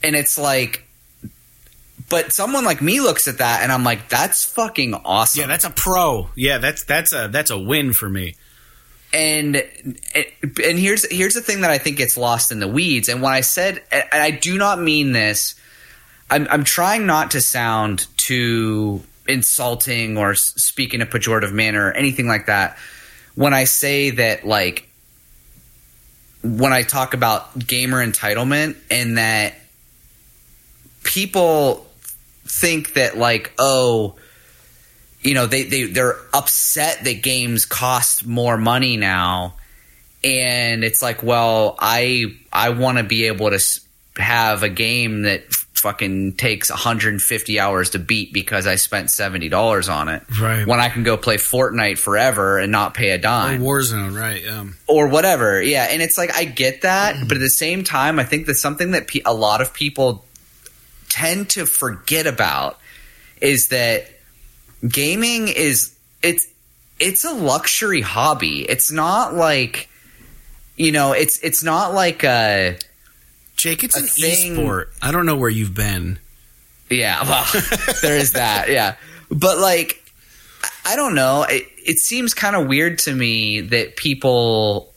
and it's like but someone like me looks at that and I'm like that's fucking awesome Yeah, that's a pro. Yeah, that's that's a that's a win for me. and and here's here's the thing that I think gets lost in the weeds. And when I said, and I do not mean this, I'm I'm trying not to sound too insulting or speak in a pejorative manner or anything like that. When I say that, like, when I talk about gamer entitlement and that people think that, like, oh, you know they, they they're upset that games cost more money now and it's like well i i want to be able to have a game that fucking takes 150 hours to beat because i spent $70 on it Right. when i can go play fortnite forever and not pay a Or dime Warzone, right? Um, or whatever. Yeah, and it's like I get that, but at the same time, I think that something that pe- a lot of people tend to forget about is that gaming is it's it's a luxury hobby. It's not like you know, it's it's not like a Jake, it's A an thing- e-sport. I don't know where you've been. Yeah, well, there is that. Yeah, but like, I- don't know. It, it seems kind of weird to me that people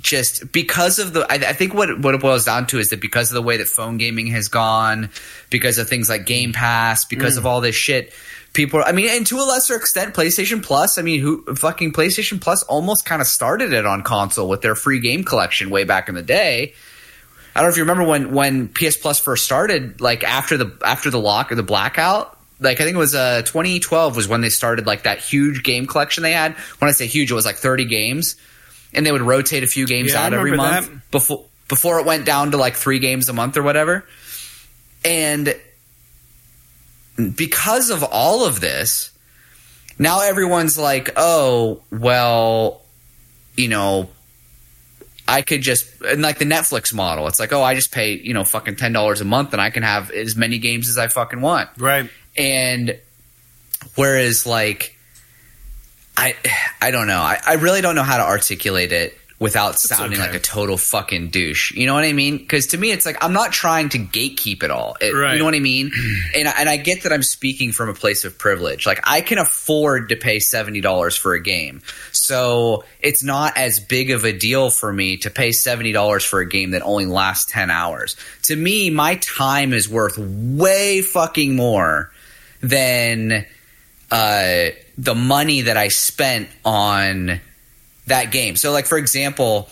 just because of the. I, I think what what it boils down to is that because of the way that phone gaming has gone, because of things like Game Pass, because mm. of all this shit. People, I mean, and to a lesser extent, PlayStation Plus. I mean, who fucking PlayStation Plus almost kind of started it on console with their free game collection way back in the day. I don't know if you remember when when PS Plus first started, like after the after the lock or the blackout. Like I think it was uh 2012 was when they started like that huge game collection they had. When I say huge, it was like 30 games, and they would rotate a few games Yeah, out every month that. before before it went down to like three games a month or whatever. And because of all of this, now everyone's like, oh, well, you know, I could just and like the Netflix model. It's like, oh, I just pay you know fucking ten dollars a month and I can have as many games as I fucking want. Right. And whereas like, I I don't know. I, I really don't know how to articulate it without sounding okay. like a total fucking douche. You know what I mean? Because to me, it's like I'm not trying to gatekeep it all. It- Right. You know what I mean? And I, and I get that I'm speaking from a place of privilege. Like I can afford to pay seventy dollars for a game, so it's not as big of a deal for me to pay seventy dollars for a game that only lasts ten hours. To me, my time is worth way fucking more than uh, the money that I spent on that game. So, like for example,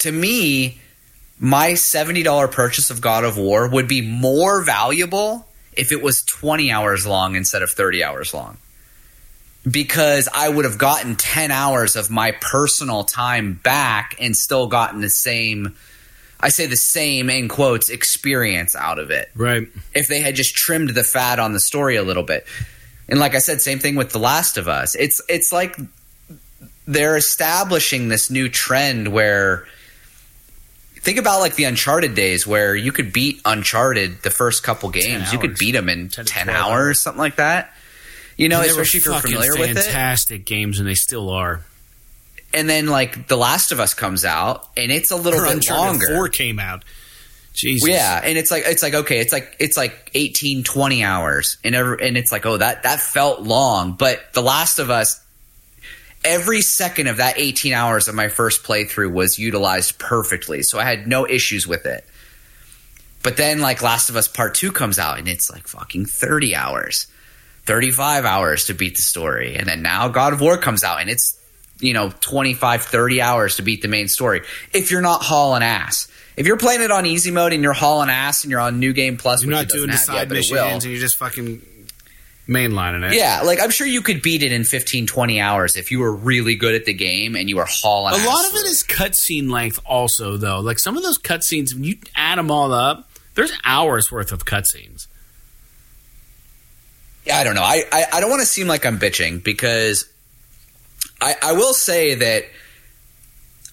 to me, my seventy dollar purchase of God of War would be more valuable if it was twenty hours long instead of thirty hours long. Because I would have gotten ten hours of my personal time back and still gotten the same I say the same in quotes experience out of it Right. if they had just trimmed the fat on the story a little bit. And like I said, same thing with The Last of Us. It's it's like they're establishing this new trend where think about like the Uncharted days where you could beat Uncharted the first couple games. You could beat them in 10 10, to 12 hours, something like that. You know, especially if you're familiar with it. fantastic games, and they still are. And then like The Last of Us comes out and it's a little Or bit Uncharted longer. Four came out. Jesus. Yeah, and it's like it's like okay, it's like it's like 18 20 hours and every, and it's like oh that that felt long, but The Last of Us every second of that 18 hours of my first playthrough was utilized perfectly. So I had no issues with it. But then like Last of Us Part 2 comes out and it's like fucking 30 hours. 35 hours to beat the story. And then now God of War comes out and it's you know 25 30 hours to beat the main story if you're not hauling ass if you're playing it on easy mode and you're hauling ass and you're on new game plus You're not doing the side yet, missions and you're just fucking mainlining it. yeah like i'm sure you could beat it in 15 20 hours if you were really good at the game and you were hauling A lot of it is cutscene length, also though. Like some of those cutscenes, when you add them all up, there's hours worth of cutscenes. Yeah, I don't know. I, I, I don't want to seem like I'm bitching because I, I will say that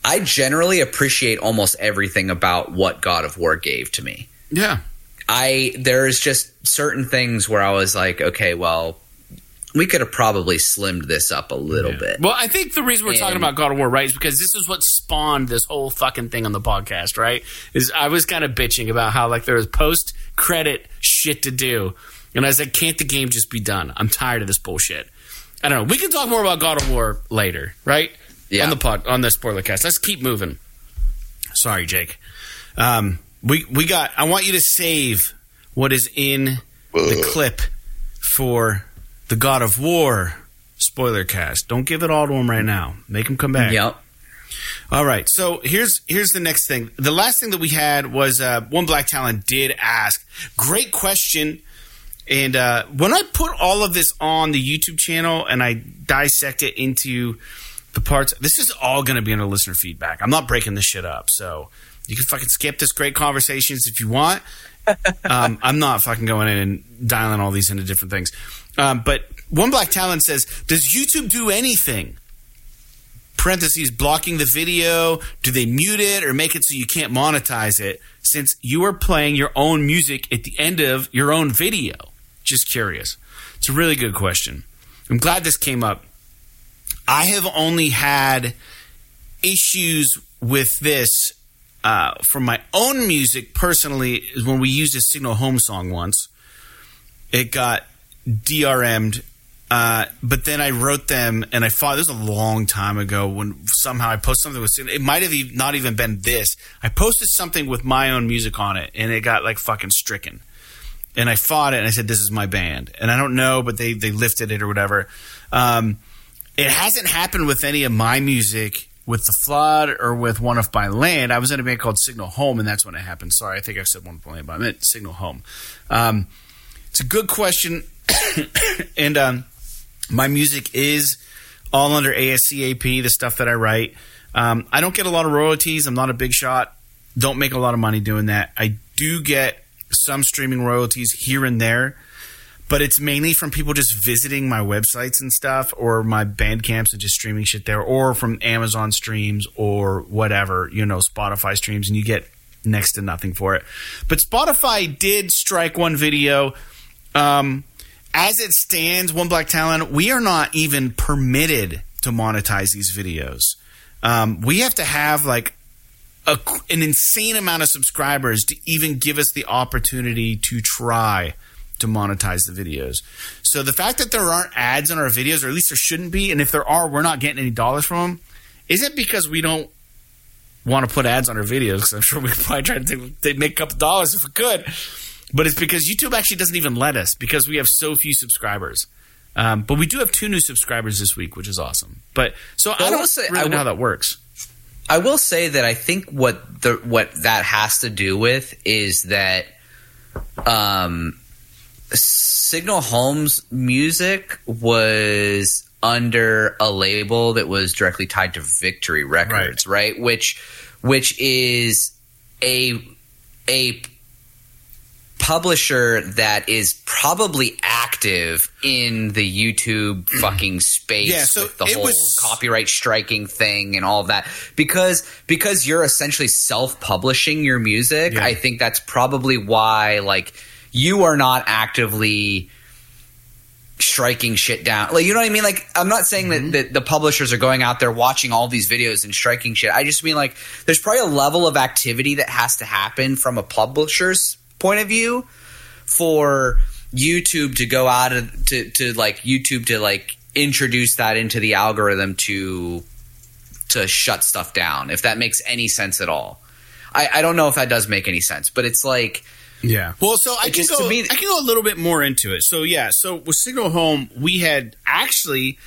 I generally appreciate almost everything about what God of War gave to me. Yeah, I there's just certain things where I was like, okay, well, we could have probably slimmed this up a little Yeah. bit. Well, I think the reason we're talking about God of War, right, is because this is what spawned this whole fucking thing on the podcast, right? Is I was kind of bitching about how like there was post credit shit to do, and I was like, can't the game just be done? I'm tired of this bullshit. I don't know. We can talk more about God of War later, right? Yeah. On the pod, on the spoiler cast. Let's keep moving. Sorry, Jake. Um, we we got. I want you to save what is in the clip for the God of War spoiler cast. Don't give it all to him right now. Make him come back. Yep. All right. So here's here's the next thing. The last thing that we had was uh, one Black Talon did ask. Great question. And uh, when I put all of this on the YouTube channel and I dissect it into the parts, this is all going to be under listener feedback. I'm not breaking this shit up. So you can fucking skip this great conversations if you want. um, I'm not fucking going in and dialing all these into different things. Um, but one Black Talon says, "Does YouTube do anything?" Parentheses blocking the video. Do they mute it or make it so you can't monetize it? Since you are playing your own music at the end of your own video. Just curious. It's a really good question. I'm glad this came up. I have only had issues with this uh, for my own music personally is when we used a Signal Home song once. It got DRM'd, uh, but then I wrote them and I thought this was a long time ago when somehow I posted something with Signal. It might have e- not even been this. I posted something with my own music on it and it got like fucking stricken. And I fought it and I said, This is my band. And I don't know, but they, they lifted it or whatever. Um, it hasn't happened with any of my music with the flood or with one of by land. I was in a band called Signal Home, and that's when it happened. Sorry, I think I said one by land, but I meant Signal Home. Um, it's a good question, and um, my music is all under ASCAP, the stuff that I write. Um, I don't get a lot of royalties. I'm not a big shot. Don't make a lot of money doing that. I do get some streaming royalties here and there but it's mainly from people just visiting my websites and stuff or my band camps and just streaming shit there or from amazon streams or whatever you know spotify streams and you get next to nothing for it. But spotify did strike one video. Um, as it stands one Black Talon we are not even permitted to monetize these videos. Um, we have to have like a, an insane amount of subscribers to even give us the opportunity to try to monetize the videos. So the fact that there aren't ads on our videos, or at least there shouldn't be, and if there are, we're not getting any dollars from them, isn't because we don't want to put ads on our videos. Because I'm sure we could probably try to take, make a couple dollars if we could, but it's because YouTube actually doesn't even let us because we have so few subscribers. Um, but we do have two new subscribers this week, which is awesome. But so I I don't will say- really I know how that works. I will say that I think what the what that has to do with is that um, Signal Home's music was under a label that was directly tied to Victory Records, right? Which which is a a publisher that is probably active in the YouTube fucking space Yeah, so with the whole was- copyright striking thing and all that because because you're essentially self-publishing your music Yeah. I think that's probably why like you are not actively striking shit down like you know what I mean like I'm not saying Mm-hmm. that, that the publishers are going out there watching all these videos and striking shit I just mean like there's probably a level of activity that has to happen from a publisher's point of view for YouTube to go out of to to like YouTube to like introduce that into the algorithm to to shut stuff down if that makes any sense at all. I, I don't know if that does make any sense, but it's like Yeah. Well, so I can go. me- I can go a little bit more into it. So yeah. So with Signal Home, we had actually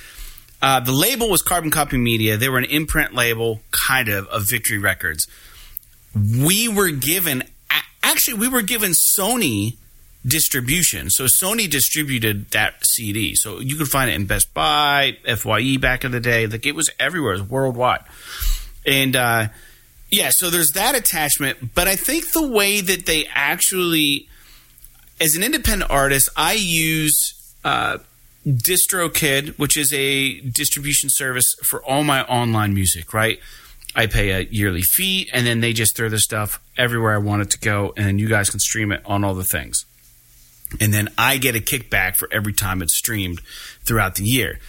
uh, the label was Carbon Copy Media. They were an imprint label, kind of, of Victory Records. We were given actually we were given Sony distribution. So Sony distributed that CD. So you could find it in Best Buy, Fye back in the day. Like it was everywhere. It was worldwide. And uh, yeah, so there's that attachment, but I think the way that they actually, as an independent artist, I use uh, DistroKid, which is a distribution service for all my online music. Right, I pay a yearly fee, and then they just throw the stuff everywhere I want it to go, and then you guys can stream it on all the things. And then I get a kickback for every time it's streamed throughout the year.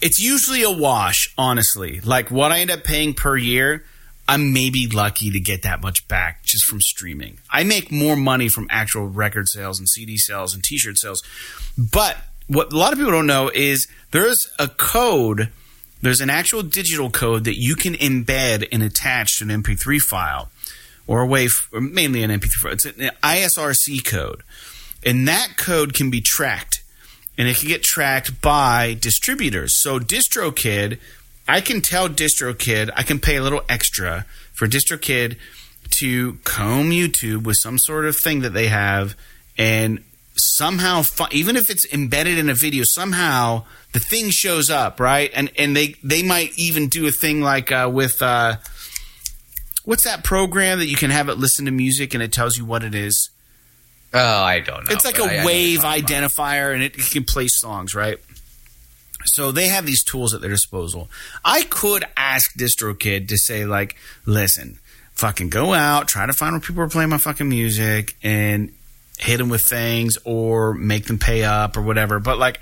It's usually a wash, honestly. Like what I end up paying per year, I'm maybe lucky to get that much back just from streaming. I make more money from actual record sales and CD sales and t-shirt sales. But what a lot of people don't know is there's a code, there's an actual digital code that you can embed and attach to an MP3 file or a WAV, or mainly an MP3 file. It's an ISRC code. And that code can be tracked and it can get tracked by distributors. So DistroKid, I can tell DistroKid, I can pay a little extra for DistroKid to comb YouTube with some sort of thing that they have and somehow even if it's embedded in a video somehow the thing shows up right and and they they might even do a thing like uh, with uh, what's that program that you can have it listen to music and it tells you what it is oh, I don't know. it's like but I- a wave identifier, and it can play songs, right? So they have these tools at their disposal. I could ask DistroKid to say, like, listen, fucking go out, try to find where people are playing my fucking music, and hit them with things, or make them pay up, or whatever. But like,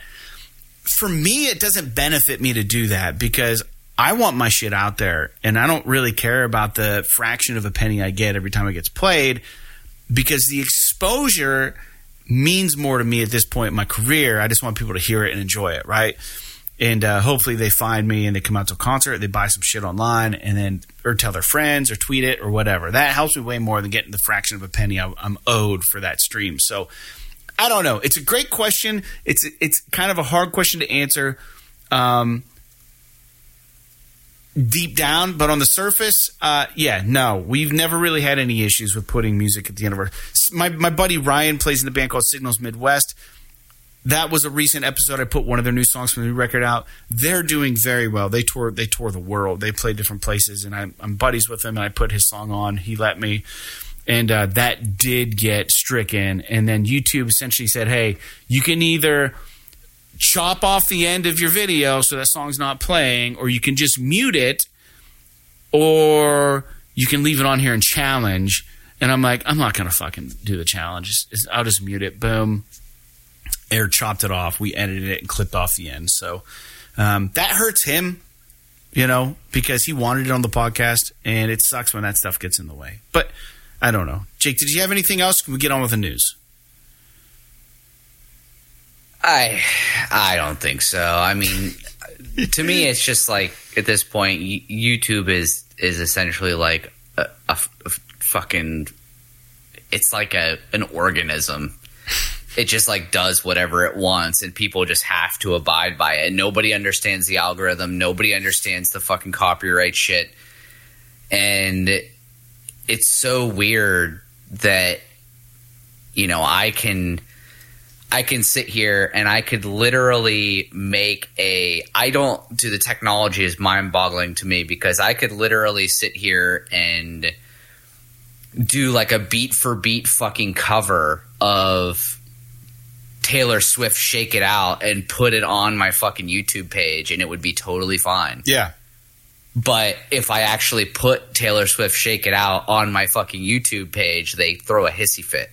for me, it doesn't benefit me to do that because I want my shit out there, and I don't really care about the fraction of a penny I get every time it gets played because the exposure means more to me at this point in my career. I just want people to hear it and enjoy it, right? And uh, hopefully they find me and they come out to a concert, they buy some shit online, and then or tell their friends or tweet it or whatever. That helps me way more than getting the fraction of a penny I'm owed for that stream. So I don't know. It's a great question. It's it's kind of a hard question to answer. Um, deep down, but on the surface, uh, yeah, no, we've never really had any issues with putting music at the end of our. My my buddy Ryan plays in the band called Signals Midwest. That was a recent episode. I put one of their new songs from the new record out. They're doing very well. They tour they tour the world. They play different places, and I'm, I'm buddies with them. And I put his song on. He let me, and uh, that did get stricken. And then YouTube essentially said, "Hey, you can either." chop off the end of your video so that song's not playing, or you can just mute it, or you can leave it on here and challenge. And I'm like, I'm not gonna fucking do the challenge. I'll just mute it. Boom. Air chopped it off. We edited it and clipped off the end. So um, that hurts him, you know, because he wanted it on the podcast, and it sucks when that stuff gets in the way. But I don't know. Jake, did you have anything else? Can we get on with the news? I I don't think so. I mean, to me, it's just like at this point, YouTube is is essentially like a fucking. It's like a an organism. It just like does whatever it wants, and people just have to abide by it. And nobody understands the algorithm. Nobody understands the fucking copyright shit, and it's so weird that you know I can. I can sit here and I could literally make a. I don't do the technology is mind boggling to me because I could literally sit here and do like a beat for beat fucking cover of Taylor Swift Shake It Out and put it on my fucking YouTube page and it would be totally fine. Yeah. But if I actually put Taylor Swift Shake It Out on my fucking YouTube page, they throw a hissy fit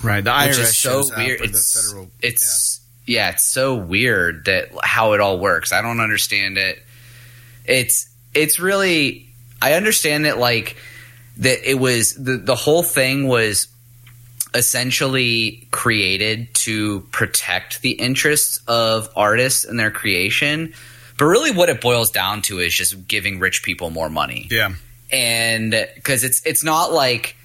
Right. The IRS which is so weird. It's federal- it's yeah. it's so weird that how it all works. I don't understand it. It's it's really I understand that like that it was the the whole thing was essentially created to protect the interests of artists and their creation. But really what it boils down to is just giving rich people more money yeah. and because it's it's not like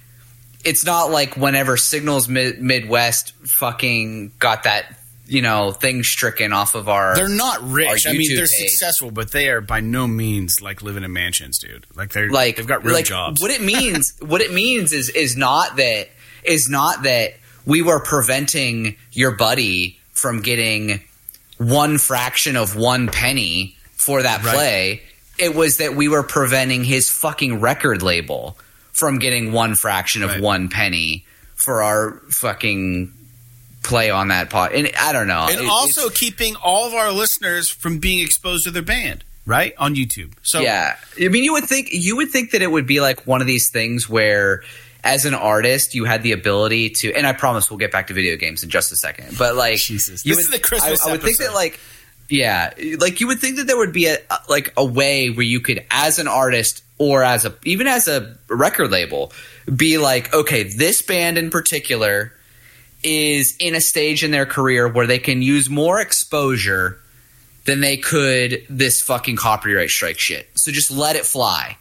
it's not like whenever Signals Mid- Midwest fucking got that you know thing stricken off of our. They're not rich. I mean, they're page. successful, but they are by no means like living in mansions, dude. Like they're like they've got real like, jobs. What it means, what it means is is not that is not that we were preventing your buddy from getting one fraction of one penny for that Right. play. It was that we were preventing his fucking record label from getting one fraction of Right. one penny for our fucking play on that pot. And I don't know. and It- also keeping all of our listeners from being exposed to their band, right? On YouTube. So yeah, I mean, you would think you would think that it would be like one of these things where, as an artist, you had the ability to. And I promise we'll get back to video games in just a second. But like, Jesus. This would- is the Christmas I, I would think that like, yeah, like you would think that there would be a like a way where you could, as an artist or as a even as a record label, be like, okay, this band in particular is in a stage in their career where they can use more exposure than they could this fucking copyright strike shit. So just let it fly.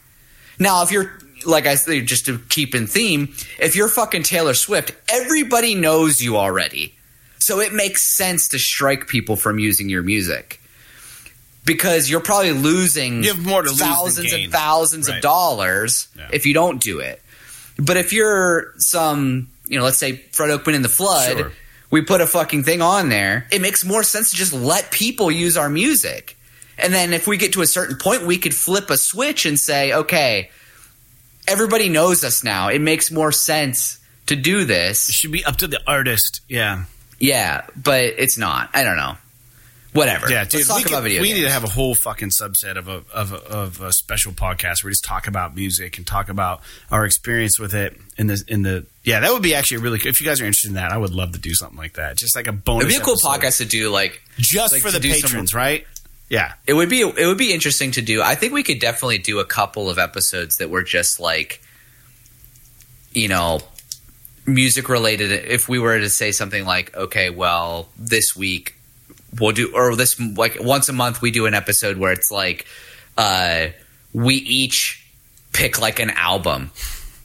Now, if you're like I said, just to keep in theme, if you're fucking Taylor Swift, everybody knows you already. So it makes sense to strike people from using your music. Because you're probably losing You have more to thousands and thousands Right. of dollars Yeah. if you don't do it. But if you're some, you know, let's say Fred Oakman in the Flood, Sure. we put a fucking thing on there. It makes more sense to just let people use our music. And then if we get to a certain point, we could flip a switch and say, okay, everybody knows us now. It makes more sense to do it this. should be up to the artist. Yeah. Yeah, but it's not. I don't know. Whatever. Yeah, dude. Let's talk we, about could- video we need to have a whole fucking subset of a of a, of a special podcast where we just talk about music and talk about our experience with it in the in the yeah that would be actually really good. If you guys are interested in that, I would love to do something like that. Just like a bonus. It'd be a cool episode. podcast to do. Like, just like for the do some- patrons, right? Yeah, it would be it would be interesting to do. I think we could definitely do a couple of episodes that were just like, you know, music related. If we were to say something like, okay, well, this week we'll do, or this like once a month we do an episode where it's like, uh, we each pick like an album.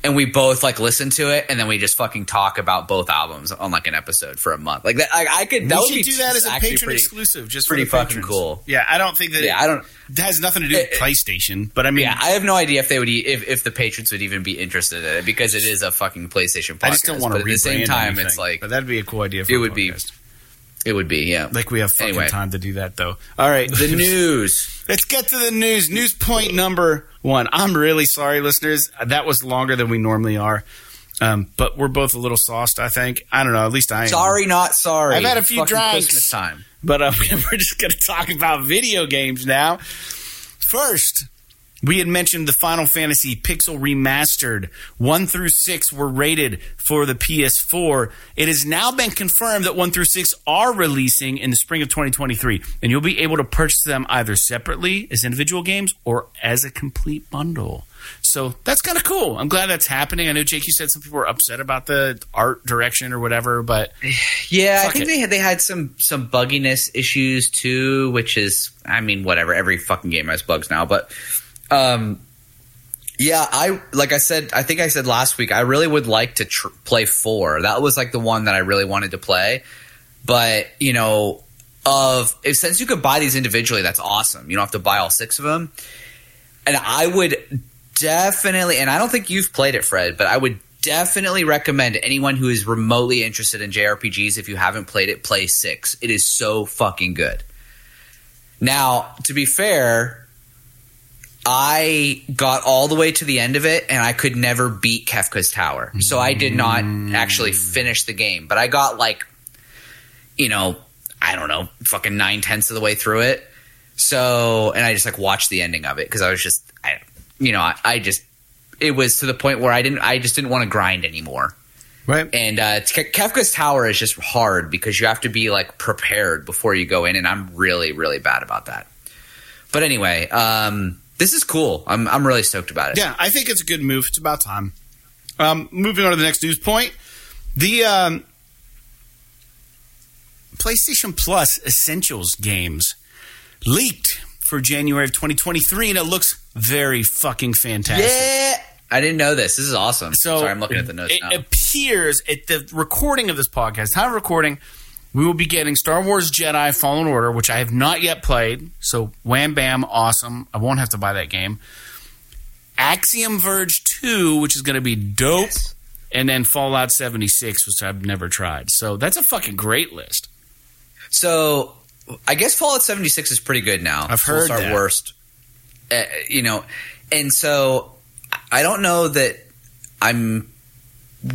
And we both like listen to it, and then we just fucking talk about both albums on like an episode for a month. Like that, I, I could. That we would should be do that as a actually patron pretty- exclusive, just pretty for the fucking cool. Yeah, I don't think that Yeah, I don't. it has nothing to do with It- PlayStation, but I mean, Yeah, I have no idea if they would, e- if if the patrons would even be interested in it because it is a fucking PlayStation podcast. I just don't want to. But at the same time, anything, it's like but that'd be a cool idea. For it would be- podcast. It would be. Yeah. like we have fucking Anyway. time to do that, though. All right, the news. Let's get to the news. News point number one. I'm really sorry, listeners. That was longer than we normally are. Um, but we're both a little sauced, I think. I don't know. At least I am. Sorry, not sorry. I've had a few Fucking drinks. Christmas time. But uh, we're just going to talk about video games now. First, we had mentioned the Final Fantasy Pixel Remastered. 1 through 6 were rated for the PS4. It has now been confirmed that 1 through 6 are releasing in the spring of 2023. And you'll be able to purchase them either separately as individual games or as a complete bundle. So that's kind of cool. I'm glad that's happening. I know, Jake, you said some people were upset about the art direction or whatever, but Yeah, I think it. they had they had some some bugginess issues too, which is I mean whatever. Every fucking game has bugs now, but um, yeah, I like I said. I think I said last week. I really would like to tr- play four. That was like the one that I really wanted to play, but you know, of if, since you could buy these individually, that's awesome. You don't have to buy all six of them, and I would definitely. And I don't think you've played it, Fred, but I would definitely recommend anyone who is remotely interested in JRPGs if you haven't played it, play six. It is so fucking good. Now, to be fair, I got all the way to the end of it and I could never beat Kefka's Tower. So I did not actually finish the game, but I got like, you know, I don't know, fucking nine tenths of the way through it. So, and I just like watched the ending of it because I was just, I, you know, I, I just, it was to the point where I didn't, I just didn't want to grind anymore. right. And uh, Kefka's Tower is just hard because you have to be like prepared before you go in, and I'm really, really bad about that. But anyway, um, this is cool. I'm, I'm really stoked about it. Yeah, I think it's a good move. It's about time. Um, moving on to the next news point. The um, PlayStation Plus Essentials games leaked for January of 2023, and it looks very fucking fantastic. Yeah, I didn't know this. This is awesome. So Sorry, I'm looking at the notes it now. appears at the recording of this podcast, time of recording, we will be getting Star Wars Jedi Fallen Order, which I have not yet played. So wham bam, awesome. I won't have to buy that game. Axiom Verge 2, which is going to be dope. Yes. And then Fallout 76, which I've never tried. So that's a fucking great list. So I guess Fallout 76 is pretty good now. I've heard that. worst. Uh, you know, and so I don't know that I'm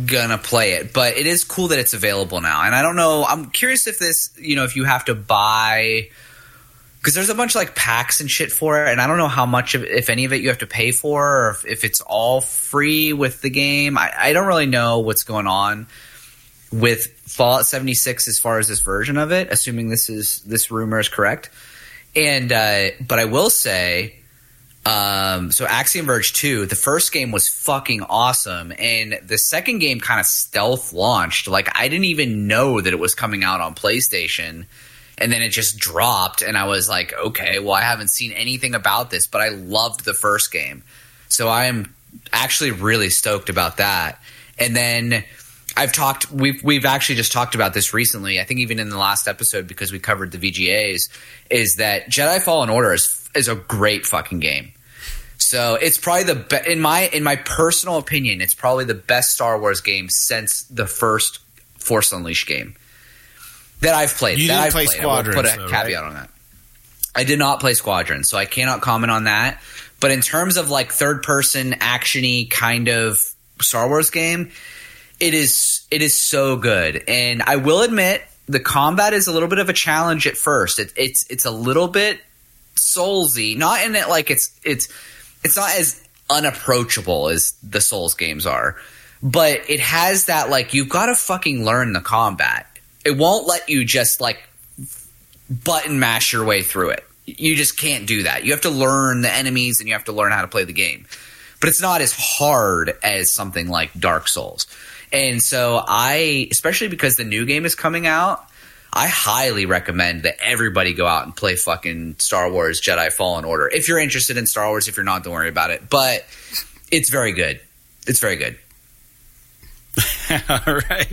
gonna play it, but it is cool that it's available now. And I don't know. I'm curious if this, you know, if you have to buy. Because there's a bunch of like packs and shit for it, and I don't know how much of, if any of it, you have to pay for, or if, if it's all free with the game. I, I don't really know what's going on with Fallout 76 as far as this version of it, assuming this is this rumor is correct. And uh, but I will say, um, so Axiom Verge 2, the first game was fucking awesome, and the second game kind of stealth launched. Like I didn't even know that it was coming out on PlayStation. And then it just dropped, and I was like, okay, well, I haven't seen anything about this, but I loved the first game. So I am actually really stoked about that. And then I've talked we've we've actually just talked about this recently. I think even in the last episode because we covered the VGAs is that Jedi Fallen Order is is a great fucking game. So it's probably the be- in my in my personal opinion, it's probably the best Star Wars game since the first Force Unleashed game that I've played. You didn't I've play played. I Squadrons, Put a though, caveat right? on that. I did not play Squadron, so I cannot comment on that. But in terms of like third person actiony kind of Star Wars game, it is it is so good. And I will admit the combat is a little bit of a challenge at first. It, it's it's a little bit soulsy, not in it like it's it's it's not as unapproachable as the Souls games are, but it has that like you've got to fucking learn the combat. It won't let you just like button mash your way through it. You just can't do that. You have to learn the enemies and you have to learn how to play the game. But it's not as hard as something like Dark Souls. And so I, especially because the new game is coming out, I highly recommend that everybody go out and play fucking Star Wars Jedi Fallen Order. If you're interested in Star Wars, if you're not, don't worry about it. But it's very good. It's very good. All right.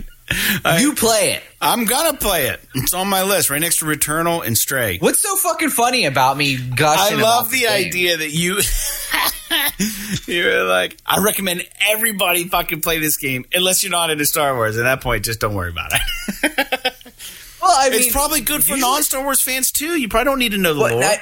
I, you play it. I'm going to play it. It's on my list right next to Returnal and Stray. What's so fucking funny about me gushing? I love the game? idea that you you're like I recommend everybody fucking play this game unless you're not into Star Wars. At that point, just don't worry about it. Well, I mean, it's probably good for usually- non-Star Wars fans too. You probably don't need to know the lore. I,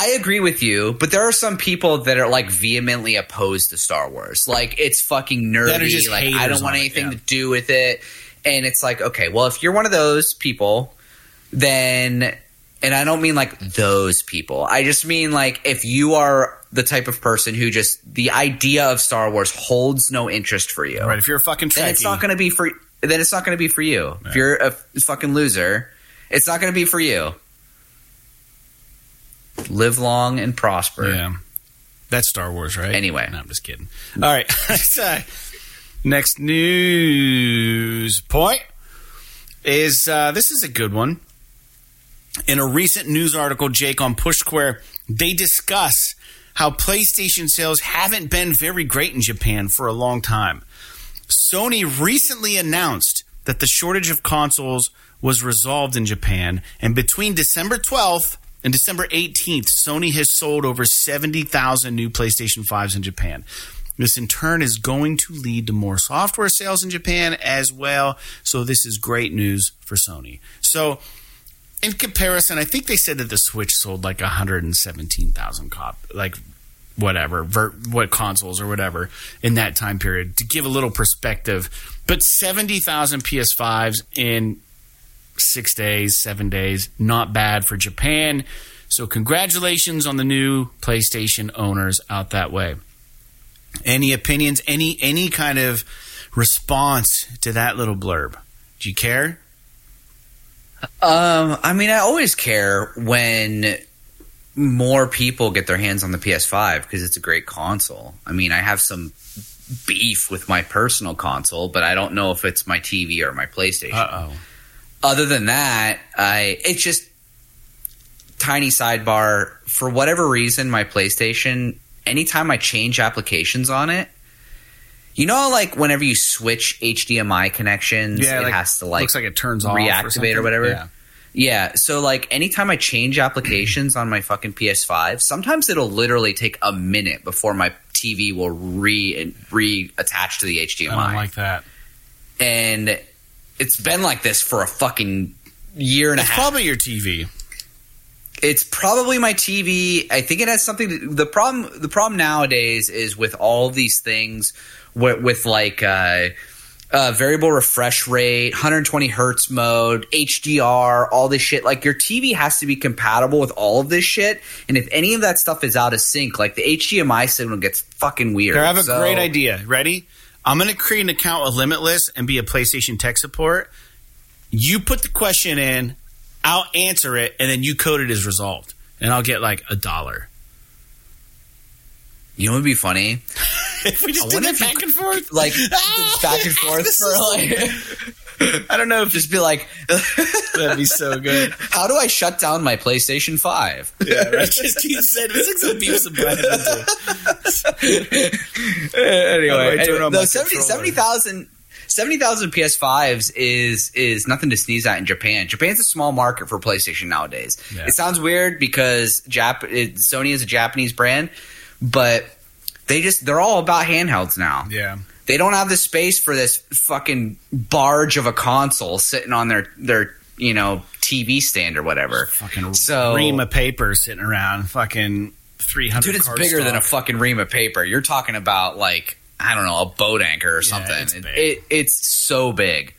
I agree with you, but there are some people that are like vehemently opposed to Star Wars. Like it's fucking nerdy. Like I don't want on it, anything yeah. to do with it. And it's like, okay, well, if you're one of those people, then, and I don't mean like those people. I just mean like if you are the type of person who just the idea of Star Wars holds no interest for you, right? If you're a fucking then it's not going to be for. Then it's not going to be for you. If you're a fucking loser, it's not going to be for you. Live long and prosper. yeah, that's Star Wars, right? Anyway. no, I'm just kidding. All right, next news point is uh, this is a good one. In a recent news article, Jake on Push Square, they discuss how PlayStation sales haven't been very great in Japan for a long time. Sony recently announced that the shortage of consoles was resolved in Japan, and between December 12th and December 18th, Sony has sold over 70,000 new PlayStation 5s in Japan. This in turn is going to lead to more software sales in Japan as well. So this is great news for Sony. So in comparison, I think they said that the Switch sold like 117,000 cop like whatever ver- what consoles or whatever in that time period to give a little perspective. But 70,000 PS5s in 6 days, 7 days, not bad for Japan. So congratulations on the new PlayStation owners out that way. Any opinions, any any kind of response to that little blurb? Do you care? Um, I mean, I always care when more people get their hands on the PS5 because it's a great console. I mean, I have some beef with my personal console, but I don't know if it's my TV or my PlayStation. Uh oh. other than that, I it's just tiny sidebar. For whatever reason, my PlayStation, anytime I change applications on it, You know, like whenever you switch HDMI connections, Yeah, it like, has to like looks like it turns off, reactivate or, something. whatever. Yeah. Yeah, so like anytime I change applications on my fucking PS5, sometimes it'll literally take a minute before my TV will re reattach to the HDMI. I don't like that. and it's been like this for a fucking year and It's a half. probably your TV. it's probably my TV. I think it has something. To, the problem, the problem nowadays is with all these things, with, with like uh, uh, variable refresh rate, 120 hertz mode, HDR, all this shit. Like your TV has to be compatible with all of this shit. And if any of that stuff is out of sync, like the HDMI signal gets fucking weird. Here, I have a So- great idea. Ready? I'm going to create an account with Limitless and be a PlayStation tech support. You put the question in, I'll answer it, and then you code it as resolved, and I'll get like a dollar. You know what would be funny? if we just I did that you back and forth, Like back and forth for like. I don't know if Just be like, that'd be so good. how do I shut down my PlayStation Five? Yeah, right. Just keep saying it's like some Beavis and Butthead. anyway, How do I turn anyway no, my 70 controller? 70,000 70,000 PS5s is is nothing to sneeze at in Japan. Japan's a small market for PlayStation nowadays. Yeah. It sounds weird because Jap- it, Sony is a Japanese brand, but they just they're all about handhelds now. Yeah. They don't have the space for this fucking barge of a console sitting on their their you know TV stand or whatever. Fucking So- ream of paper sitting around. Fucking 300 Dude, it's bigger than a fucking ream of paper. You're talking about like I don't know a boat anchor or something. it's It- it- it's so big.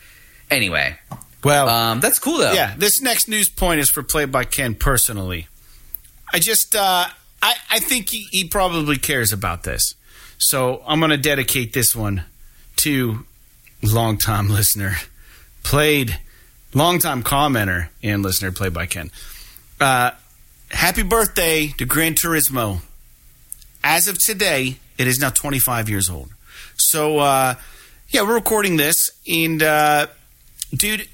Anyway, Well, um, that's cool though. yeah, this next news point is for Play by Ken personally. I just, uh, I, I think he, he probably cares about this. So I'm going to dedicate this one to longtime listener, played, longtime commenter and listener, played by Ken. Uh, happy birthday to Gran Turismo. As of today, it is now 25 years old. So, uh, yeah, we're recording this, and uh, dude,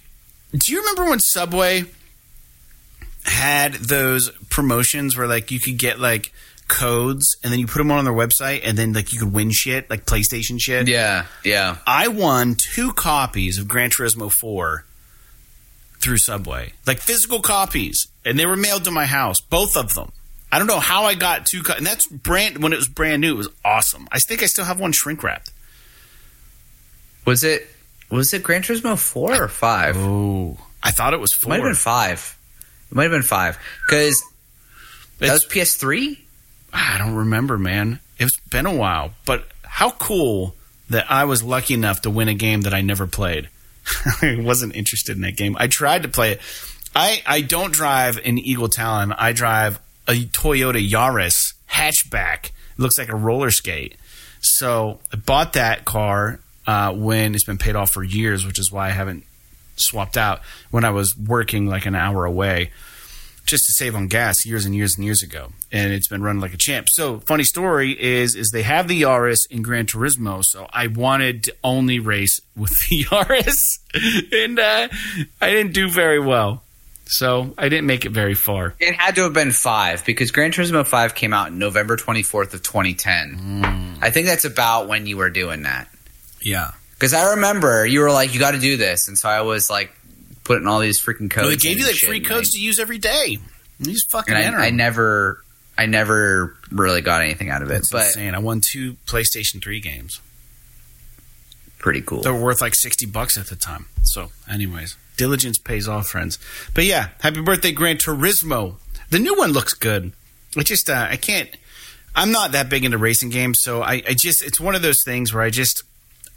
do you remember when Subway had those promotions where like you could get like codes and then you put them on their website and then like you could win shit like PlayStation shit? yeah, yeah. I won two copies of Gran Turismo 4 through Subway, like physical copies, and they were mailed to my house, both of them. I don't know how I got two, co- and that's brand when it was brand new. It was awesome. I think I still have one shrink wrapped. Was it was it Gran Turismo four or five? Oh, I thought it was It four. might have been five. It might have been five because that was PS3. I don't remember, man. It's been a while, but how cool that I was lucky enough to win a game that I never played. I wasn't interested in that game. I tried to play it. I, I don't drive an Eagle Talon. I drive a Toyota Yaris hatchback. It looks like a roller skate. So I bought that car uh, when it's been paid off for years, which is why I haven't swapped out when I was working like an hour away just to save on gas years and years and years ago, and it's been running like a champ. So, funny story is is they have the Yaris in Gran Turismo, so I wanted to only race with the Yaris, and uh, I didn't do very well. So I didn't make it very far. It had to have been five because Gran Turismo five came out November twenty fourth of twenty ten. I think that's about when you were doing that. Yeah, Because I remember you were like, you got to do this, and so I was like putting all these freaking codes. well, they gave you like free codes to use every day. Just fucking I, and I, I never, I never really got anything out of it, That's but insane. I won two PlayStation Three games. pretty cool. They were worth like 60 bucks at the time. So, anyways, diligence pays off, friends. But yeah, happy birthday, Gran Turismo. The new one looks good. I just, uh, I can't, I'm not that big into racing games. So I, I just, it's one of those things where I just,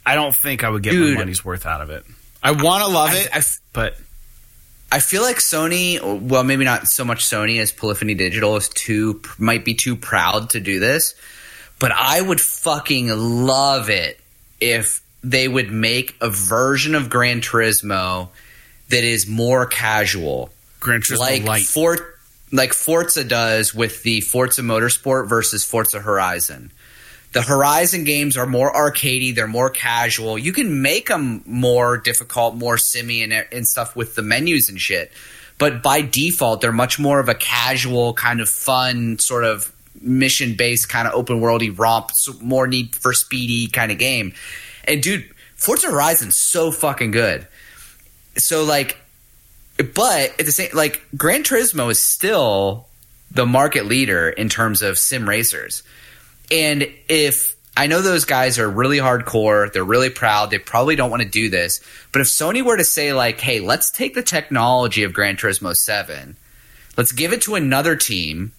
I don't think I would get Dude. my money's worth out of it. I want to love I- it, I f- but I feel like Sony, well, maybe not so much Sony as Polyphony Digital is too might be too proud to do this, but I would fucking love it if they would make a version of Gran Turismo that is more casual, Gran Turismo like Light. For, like Forza does with the Forza Motorsport versus Forza Horizon. The Horizon games are more arcadey, they're more casual. You can make them more difficult, more simmy and, and stuff with the menus and shit. But by default, they're much more of a casual, kind of fun, sort of mission based, kind of open worldy romp, more need for speedy kind of game. And dude, Forza Horizon's so fucking good. So like, but at the same like Gran Turismo is still the market leader in terms of sim racers. And if I know those guys are really hardcore, they're really proud, they probably don't want to do this. But if Sony were to say like, "Hey, let's take the technology of Gran Turismo 7, let's give it to another team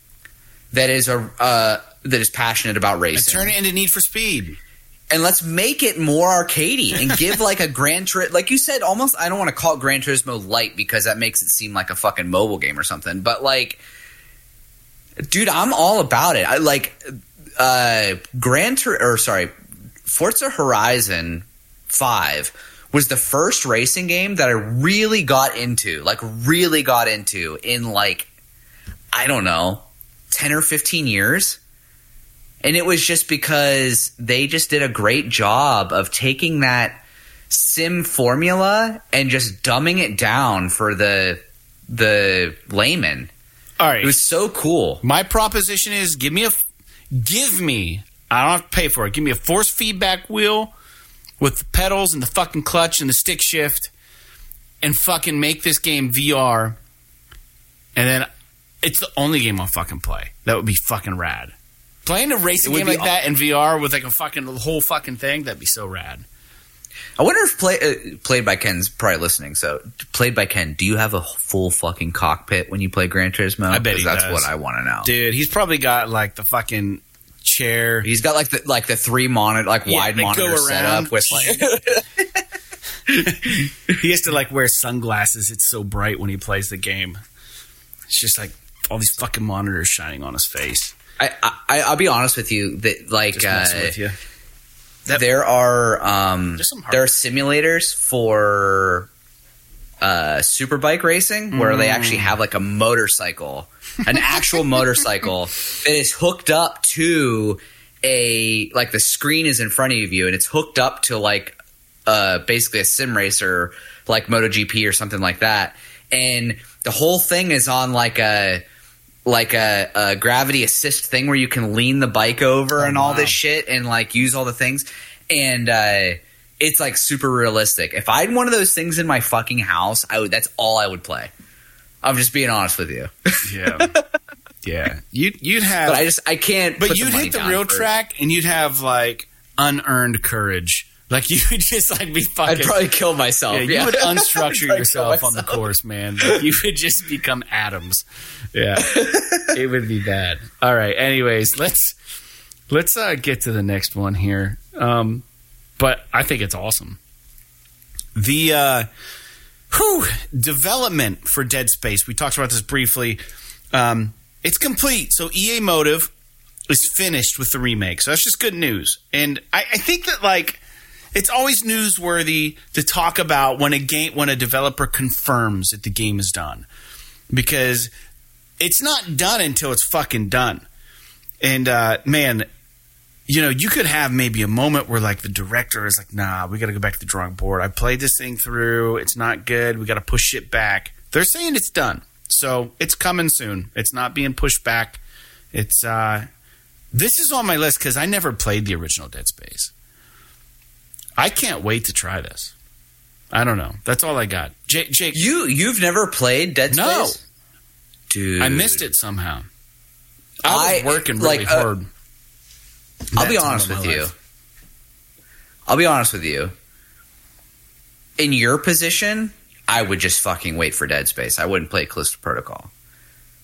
that is a uh, that is passionate about And racing." turn it into Need for Speed. and let's make it more arcadey and give like a Gran Turismo, like you said, almost. I don't want to call it Gran Turismo Light because that makes it seem like a fucking mobile game or something. But like, dude, I'm all about it. I like uh Gran Tur- or sorry, Forza Horizon Five was the first racing game that I really got into, like really got into in like I don't know, ten or fifteen years. And it was just because they just did a great job of taking that sim formula and just dumbing it down for the the layman. All right. It was so cool. My proposition is give me a give me I don't have to pay for it. Give me a force feedback wheel with the pedals and the fucking clutch and the stick shift and fucking make this game VR. And then it's the only game I'll fucking play. That would be fucking rad. Playing a racing game like aw- that in VR with like a fucking whole fucking thing, that'd be so rad. I wonder if play, uh, played by Ken's probably listening. So played by Ken, do you have a full fucking cockpit when you play Gran Turismo? I bet he that's does. what I want to know. Dude, he's probably got like the fucking chair. He's got like the like the three monitor like Yeah, wide monitor set around. up with like he has to like wear sunglasses. It's so bright when he plays the game. It's just like all these fucking monitors shining on his face. I, I I'll be honest with you that like uh, with you. That- there are um There's some hard- there are simulators for uh superbike racing where they actually have like a motorcycle an actual motorcycle that is hooked up to a like the screen is in front of you and it's hooked up to like uh basically a sim racer like MotoGP or something like that. And the whole thing is on like a like a, a gravity assist thing where you can lean the bike over and all wow. this shit and like use all the things and uh it's like super realistic if i had one of those things in my fucking house i would that's all i would play i'm just being honest with you Yeah, yeah. You you'd have, but i just i can't but you'd hit the real track and you'd have like unearned courage. Like you would just like be fucking. i'd probably kill myself yeah, yeah, you would unstructure yourself on the course, man. Like, you would just become atoms. Yeah, it would be bad. All right. Anyways, let's let's uh, get to the next one here. Um, but I think it's awesome. The uh, whew, development for Dead Space. We talked about this briefly. Um, it's complete. So EA Motive is finished with the remake. So that's just good news. And I, I think that like it's always newsworthy to talk about when a game when a developer confirms that the game is done. Because it's not done until it's fucking done. And uh, man, you know, you could have maybe a moment where like the director is like, "Nah, we got to go back to the drawing board. I played this thing through. It's not good. We got to push it back." They're saying it's done, so it's coming soon. It's not being pushed back. It's uh, this is on my list because I never played the original Dead Space. I can't wait to try this. I don't know. That's all I got. Jake, Jake you you've never played dead No. space dude I missed it somehow. I was I- working really like, uh, hard. I'll be honest with my you. I'll be honest with you. In your position, I would just fucking wait for Dead Space. I wouldn't play Callisto Protocol.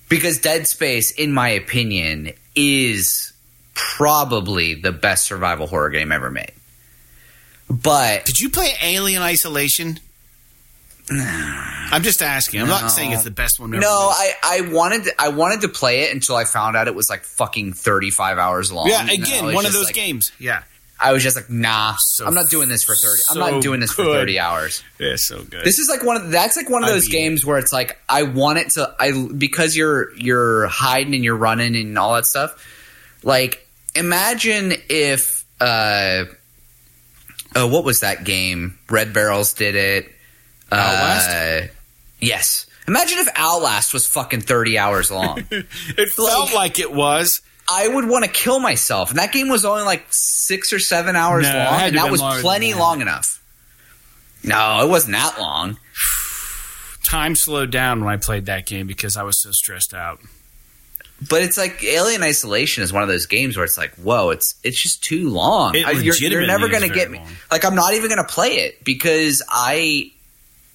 Because Dead Space, in my opinion, is probably the best survival horror game ever made. But Did you play Alien Isolation? I'm just asking. I'm No. not saying it's the best one ever. no. I, I wanted to, I wanted to play it until I found out it was like fucking thirty five hours long. yeah, again, one of those like- games. Yeah, I was just like, nah, So I'm not doing this for thirty. I'm not doing this for thirty hours. yeah, so good. This is like one of that's like one of those beat it. games where it's like I want it to I because you're you're hiding and you're running and all that stuff. Like imagine if uh oh what was that game? Red Barrels did it. Outlast? Uh, yes. Imagine if Outlast was fucking 30 hours long. it felt like it was, I would want to kill myself. And that game was only like six or seven hours No, long, and that was plenty long enough. No, it wasn't that long. Time slowed down when I played that game because I was so stressed out. But it's like Alien Isolation is one of those games where it's like, whoa, it's it's just too long. I- you're, you're never going to get me. long. Like I'm not even going to play it because I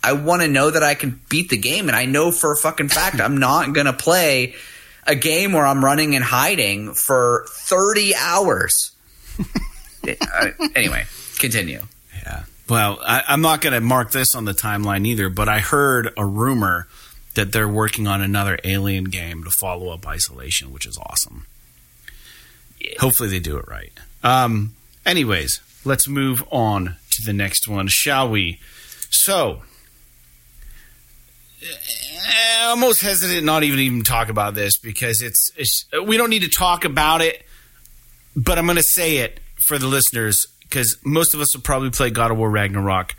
I want to know that I can beat the game, and I know for a fucking fact I'm not going to play a game where I'm running and hiding for 30 hours. Uh, anyway, continue. Yeah. Well, I, I'm not going to mark this on the timeline either, but I heard a rumor that they're working on another Alien game to follow up Isolation, which is awesome. Hopefully, they do it right. Um, anyways, let's move on to the next one, shall we? So, eh, I'm almost hesitant not even even talk about this because it's, it's we don't need to talk about it, but I'm going to say it for the listeners because most of us will probably play God of War Ragnarok.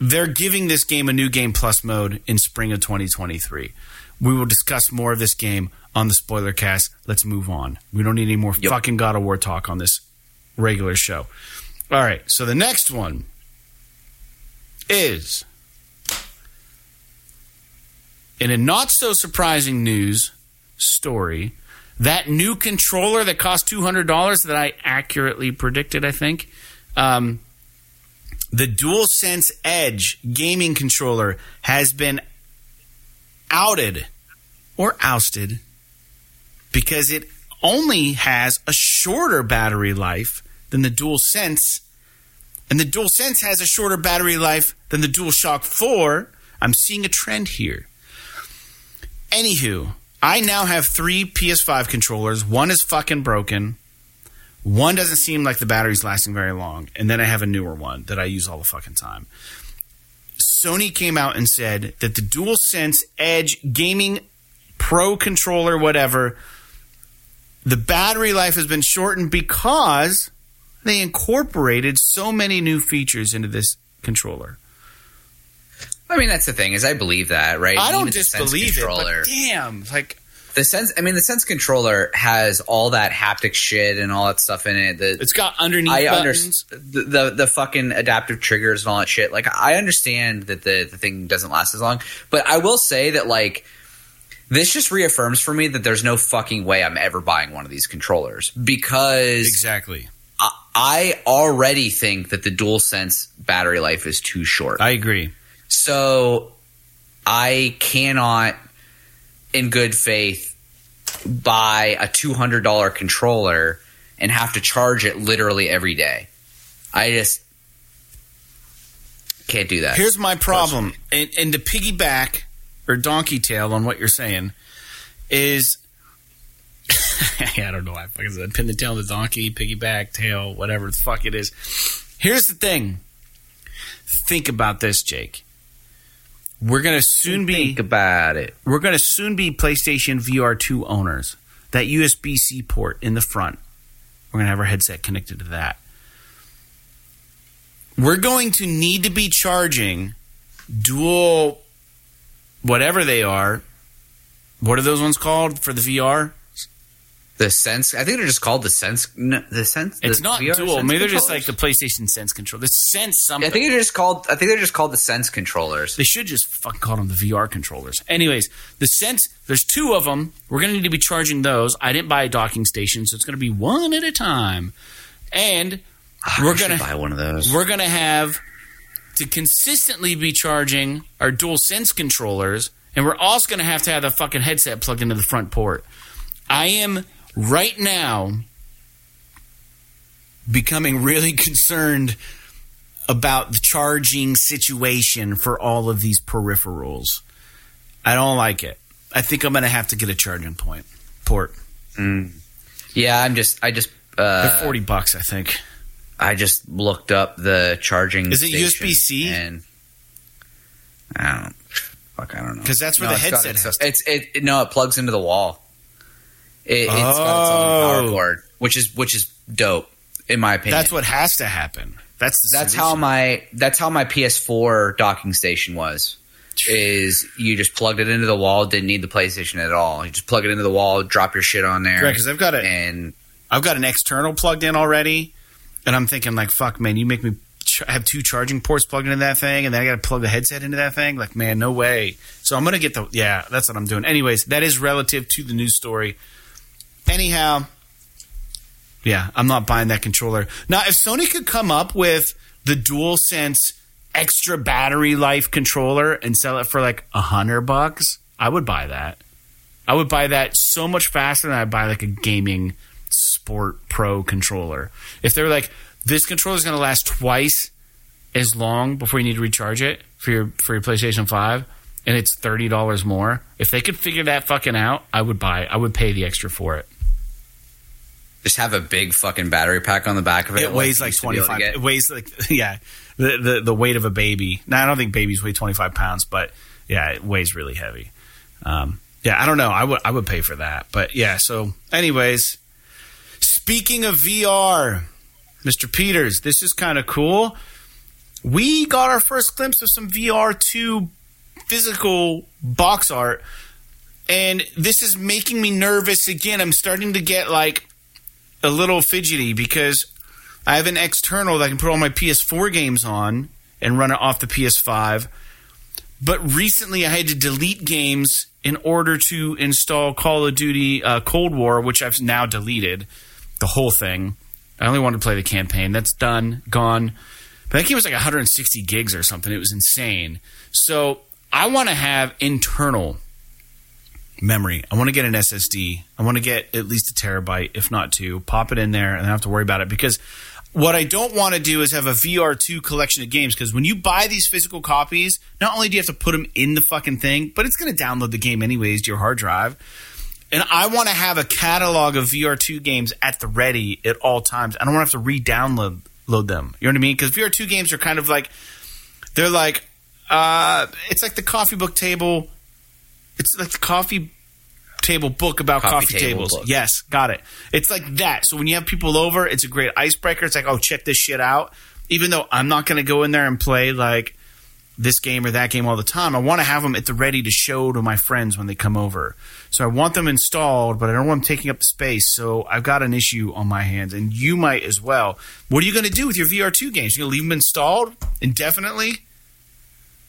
They're giving this game a new game plus mode in spring of 2023. We will discuss more of this game on the spoiler cast. Let's move on. We don't need any more Yep. fucking God of War talk on this regular show. All right, so the next one is in a not so surprising news story that new controller that cost $200 that I accurately predicted, I think. Um, the DualSense Edge gaming controller has been outed or ousted because it only has a shorter battery life than the DualSense. And the DualSense has a shorter battery life than the DualShock 4. I'm seeing a trend here. Anywho, I now have three PS5 controllers. One is fucking broken. One doesn't seem like the battery's lasting very long. And then I have a newer one that I use all the fucking time. Sony came out and said that the DualSense Edge Gaming Pro controller, whatever, the battery life has been shortened because they incorporated so many new features into this controller. I mean, that's the thing is I believe that, right? I don't Even the Sense disbelieve it, but damn, like the sense. I mean, the Sense controller has all that haptic shit and all that stuff in it. The it's got underneath I buttons. understand the, the the fucking adaptive triggers and all that shit. Like I understand that the the thing doesn't last as long, but I will say that like this just reaffirms for me that there's no fucking way I'm ever buying one of these controllers because Exactly. I, I already think that the DualSense battery life is too short. I agree. So I cannot, in good faith, buy a two hundred dollar controller and have to charge it literally every day. I just can't do that. Here's my problem, and, and to piggyback or donkey tail on what you're saying is, I don't know why I fucking said pin the tail the donkey, piggyback, tail, whatever the fuck it is. Here's the thing. Think about this, Jake. We're gonna soon be think about it. we're going to soon be PlayStation VR 2 owners. That USB C port in the front, we're going to have our headset connected to that. We're going to need to be charging dual, whatever they are. What are those ones called for the VR? The sense. I think they're just called the sense. No, the sense. It's the not VR dual. Sense Maybe they're just like the PlayStation Sense control. The Sense something. I think they're just called. I think they're just called the sense controllers. They should just fucking call them the VR controllers. Anyways, the sense there's two of them. We're gonna need to be charging those. I didn't buy a docking station, so it's gonna be one at a time. And ah, we're gonna buy one of those. we're gonna have to consistently be charging our dual sense controllers, and we're also gonna have to have the fucking headset plugged into the front port. I am right now becoming really concerned about the charging situation for all of these peripherals. I don't like it. I think I'm going to have to get a charging point port. Yeah, I'm just. I just. Uh, They're 40 bucks, I think. I just looked up the charging. Is it USB-C? And I don't. Fuck, I don't know because that's where the it's got headset its- has to- It's it. No, it plugs into the wall. It, it's got its own Oh. power cord, which is which is dope in my opinion. That's what has to happen. That's the That's how my that's how my PS4 docking station was. is you just plugged it into the wall, didn't need the PlayStation at all. You just plug it into the wall, drop your shit on there. Right, because I've got it. and I've got an external plugged in already, and I'm thinking like, fuck, man, you make me ch- have two charging ports plugged into that thing, and then I got to plug the headset into that thing. Like, man, no way. So I'm gonna get the yeah, that's what I'm doing. Anyways, that is relative to the news story. Anyhow, yeah, I'm not buying that controller now. If Sony could come up with the DualSense extra battery life controller and sell it for like a hundred bucks, I would buy that. I would buy that so much faster than I'd buy like a gaming Sport Pro controller. If they're like, this controller is going to last twice as long before you need to recharge it for your for your PlayStation Five, and it's thirty dollars more. If they could figure that fucking out, I would buy. I would pay the extra for it. just have a big fucking battery pack on the back of it. It weighs you like twenty five. to be twenty able to five. get. It weighs like yeah, the, the the weight of a baby. Now I don't think babies weigh twenty five pounds, but yeah, it weighs really heavy. Um, yeah, I don't know. I would I would pay for that, but yeah. So, anyways, speaking of VR, Mr. Peters, this is kind of cool. We got our first glimpse of some VR two physical box art, and this is making me nervous again. I'm starting to get like a little fidgety because I have an external that I can put all my PS4 games on and run it off the PS5. But recently I had to delete games in order to install Call of Duty uh, Cold War, which I've now deleted the whole thing. I only wanted to play the campaign. That's done, gone. But that game was like 160 gigs or something. It was insane. So I want to have internal memory. I want to get an SSD. I want to get at least a terabyte, if not two. Pop it in there, and I don't have to worry about it because what I don't want to do is have a VR2 collection of games because when you buy these physical copies, not only do you have to put them in the fucking thing, but it's going to download the game anyways to your hard drive. And I want to have a catalog of VR2 games at the ready at all times. I don't want to have to re-download load them. You know what I mean? Because VR2 games are kind of like they're like uh, it's like the coffee book table. It's like the coffee table book about Coffee coffee, table tables. book. Yes, got it. It's like that. So when you have people over, it's a great icebreaker. It's like, oh, check this shit out. Even though I'm not going to go in there and play like this game or that game all the time, I want to have them at the ready to show to my friends when they come over. So I want them installed, but I don't want them taking up the space. So I've got an issue on my hands, and you might as well. What are you going to do with your VR2 games? You going to leave them installed indefinitely?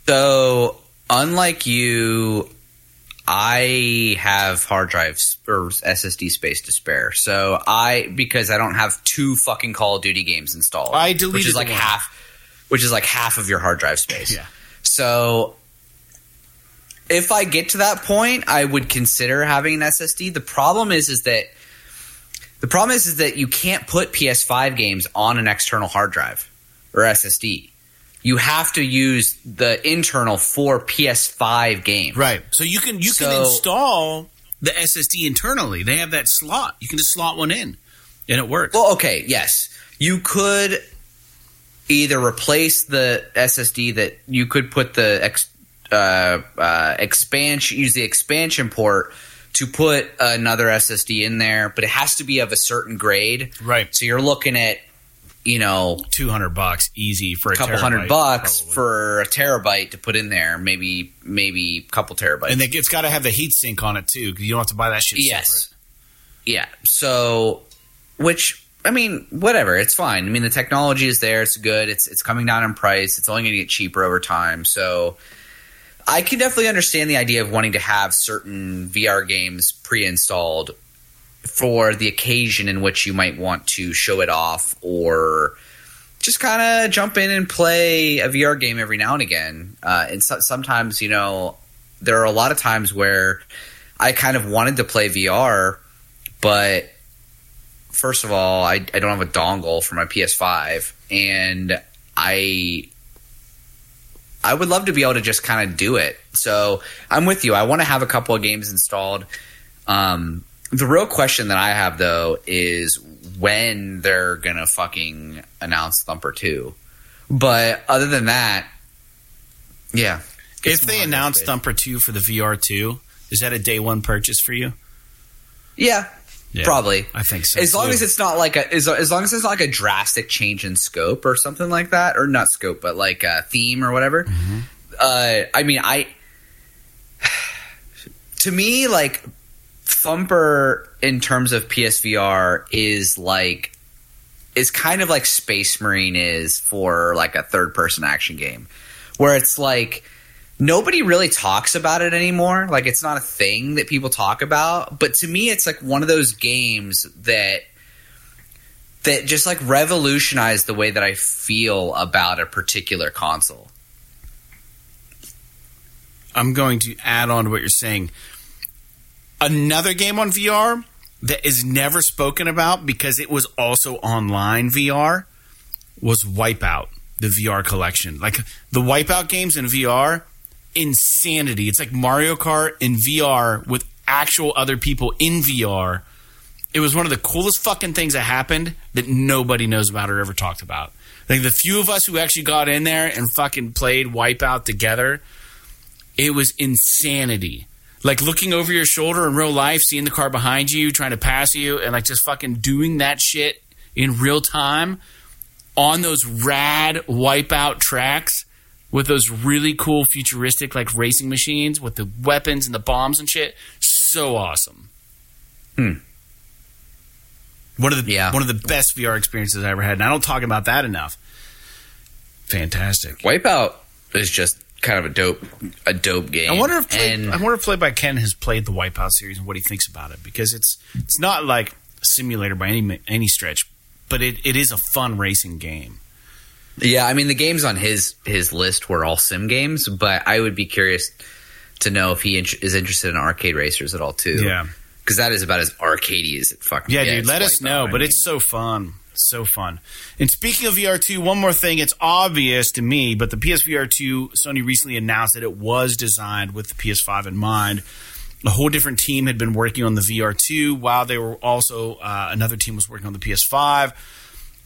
So, unlike you, I have hard drives or SSD space to spare. So I because I don't have two fucking Call of Duty games installed. I deleted which is like half, which is like half of your hard drive space. Yeah. So if I get to that point, I would consider having an SSD. The problem is, is that the problem is, is that you can't put PS5 games on an external hard drive or SSD. You have to use the internal for PS5 games. Right. So you can you can install the SSD internally. They have that slot. You can just slot one in, and it works. Well, okay, yes. You could either replace the SSD that you could put the ex, uh, uh, expansion, use the expansion port to put another SSD in there, but it has to be of a certain grade. right. So you're looking at, you know, Two hundred bucks easy for a a couple hundred bucks probably. for a terabyte to put in there, maybe maybe a couple terabytes. and they- it's got to have the heat sink on it too, because you don't have to buy that shit. Yes. Yeah. So, which I mean, whatever. It's fine. I mean, the technology is there. It's good. It's it's coming down in price. It's only going to get cheaper over time. So, I can definitely understand the idea of wanting to have certain VR games pre-installed for the occasion in which you might want to show it off or just kind of jump in and play a VR game every now and again. Uh, and so, sometimes, you know, there are a lot of times where I kind of wanted to play VR, but first of all, I, I don't have a dongle for my PS5, and I I would love to be able to just kind of do it. So I'm with you. I want to have a couple of games installed. Um, the real question that I have though is when they're gonna fucking announce Thumper two. But other than that, yeah. If they announce. Thumper two for the VR two, is that a day one purchase for you? yeah, Yeah, probably. I think so. as long too. as it's not like a as, as long as it's not like a drastic change in scope or something like that or not scope but like a theme or whatever Mm-hmm. uh i mean i to me, like Thumper in terms of PSVR is like is kind of like Space Marine is for like a third person action game, where it's like nobody really talks about it anymore. Like it's not a thing that people talk about. But to me, it's like one of those games that that just like revolutionized the way that I feel about a particular console. I'm going to add on to what you're saying. Another game on VR that is never spoken about because it was also online VR was Wipeout, the VR collection. Like the Wipeout games in VR, insanity. It's like Mario Kart in VR with actual other people in VR. It was one of the coolest fucking things that happened that nobody knows about or ever talked about. Like the few of us who actually got in there and fucking played Wipeout together, it was insanity. Like looking over your shoulder in real life, seeing the car behind you, trying to pass you, and like just fucking doing that shit in real time on those rad Wipeout tracks with those really cool futuristic like racing machines with the weapons and the bombs and shit. So awesome. Hmm. One of the Yeah. one of the best VR experiences I ever had, and I don't talk about that enough. Fantastic. Wipeout is just kind of a dope a dope game. I wonder if play, and I wonder if Play by Ken has played the Wipeout series and what he thinks about it because it's it's not like a simulator by any any stretch, but it, it is a fun racing game. yeah, I mean the games on his his list were all sim games, but I would be curious to know if he in- is interested in arcade racers at all too. Yeah. because that is about as arcadey as it fucking Yeah, dude, let us know. I But mean, it's so fun. So fun. And speaking of VR2, one more thing. It's obvious to me, but the PSVR 2, Sony recently announced that it was designed with the PS5 in mind. A whole different team had been working on the VR2 while they were also, uh, another team was working on the PS5.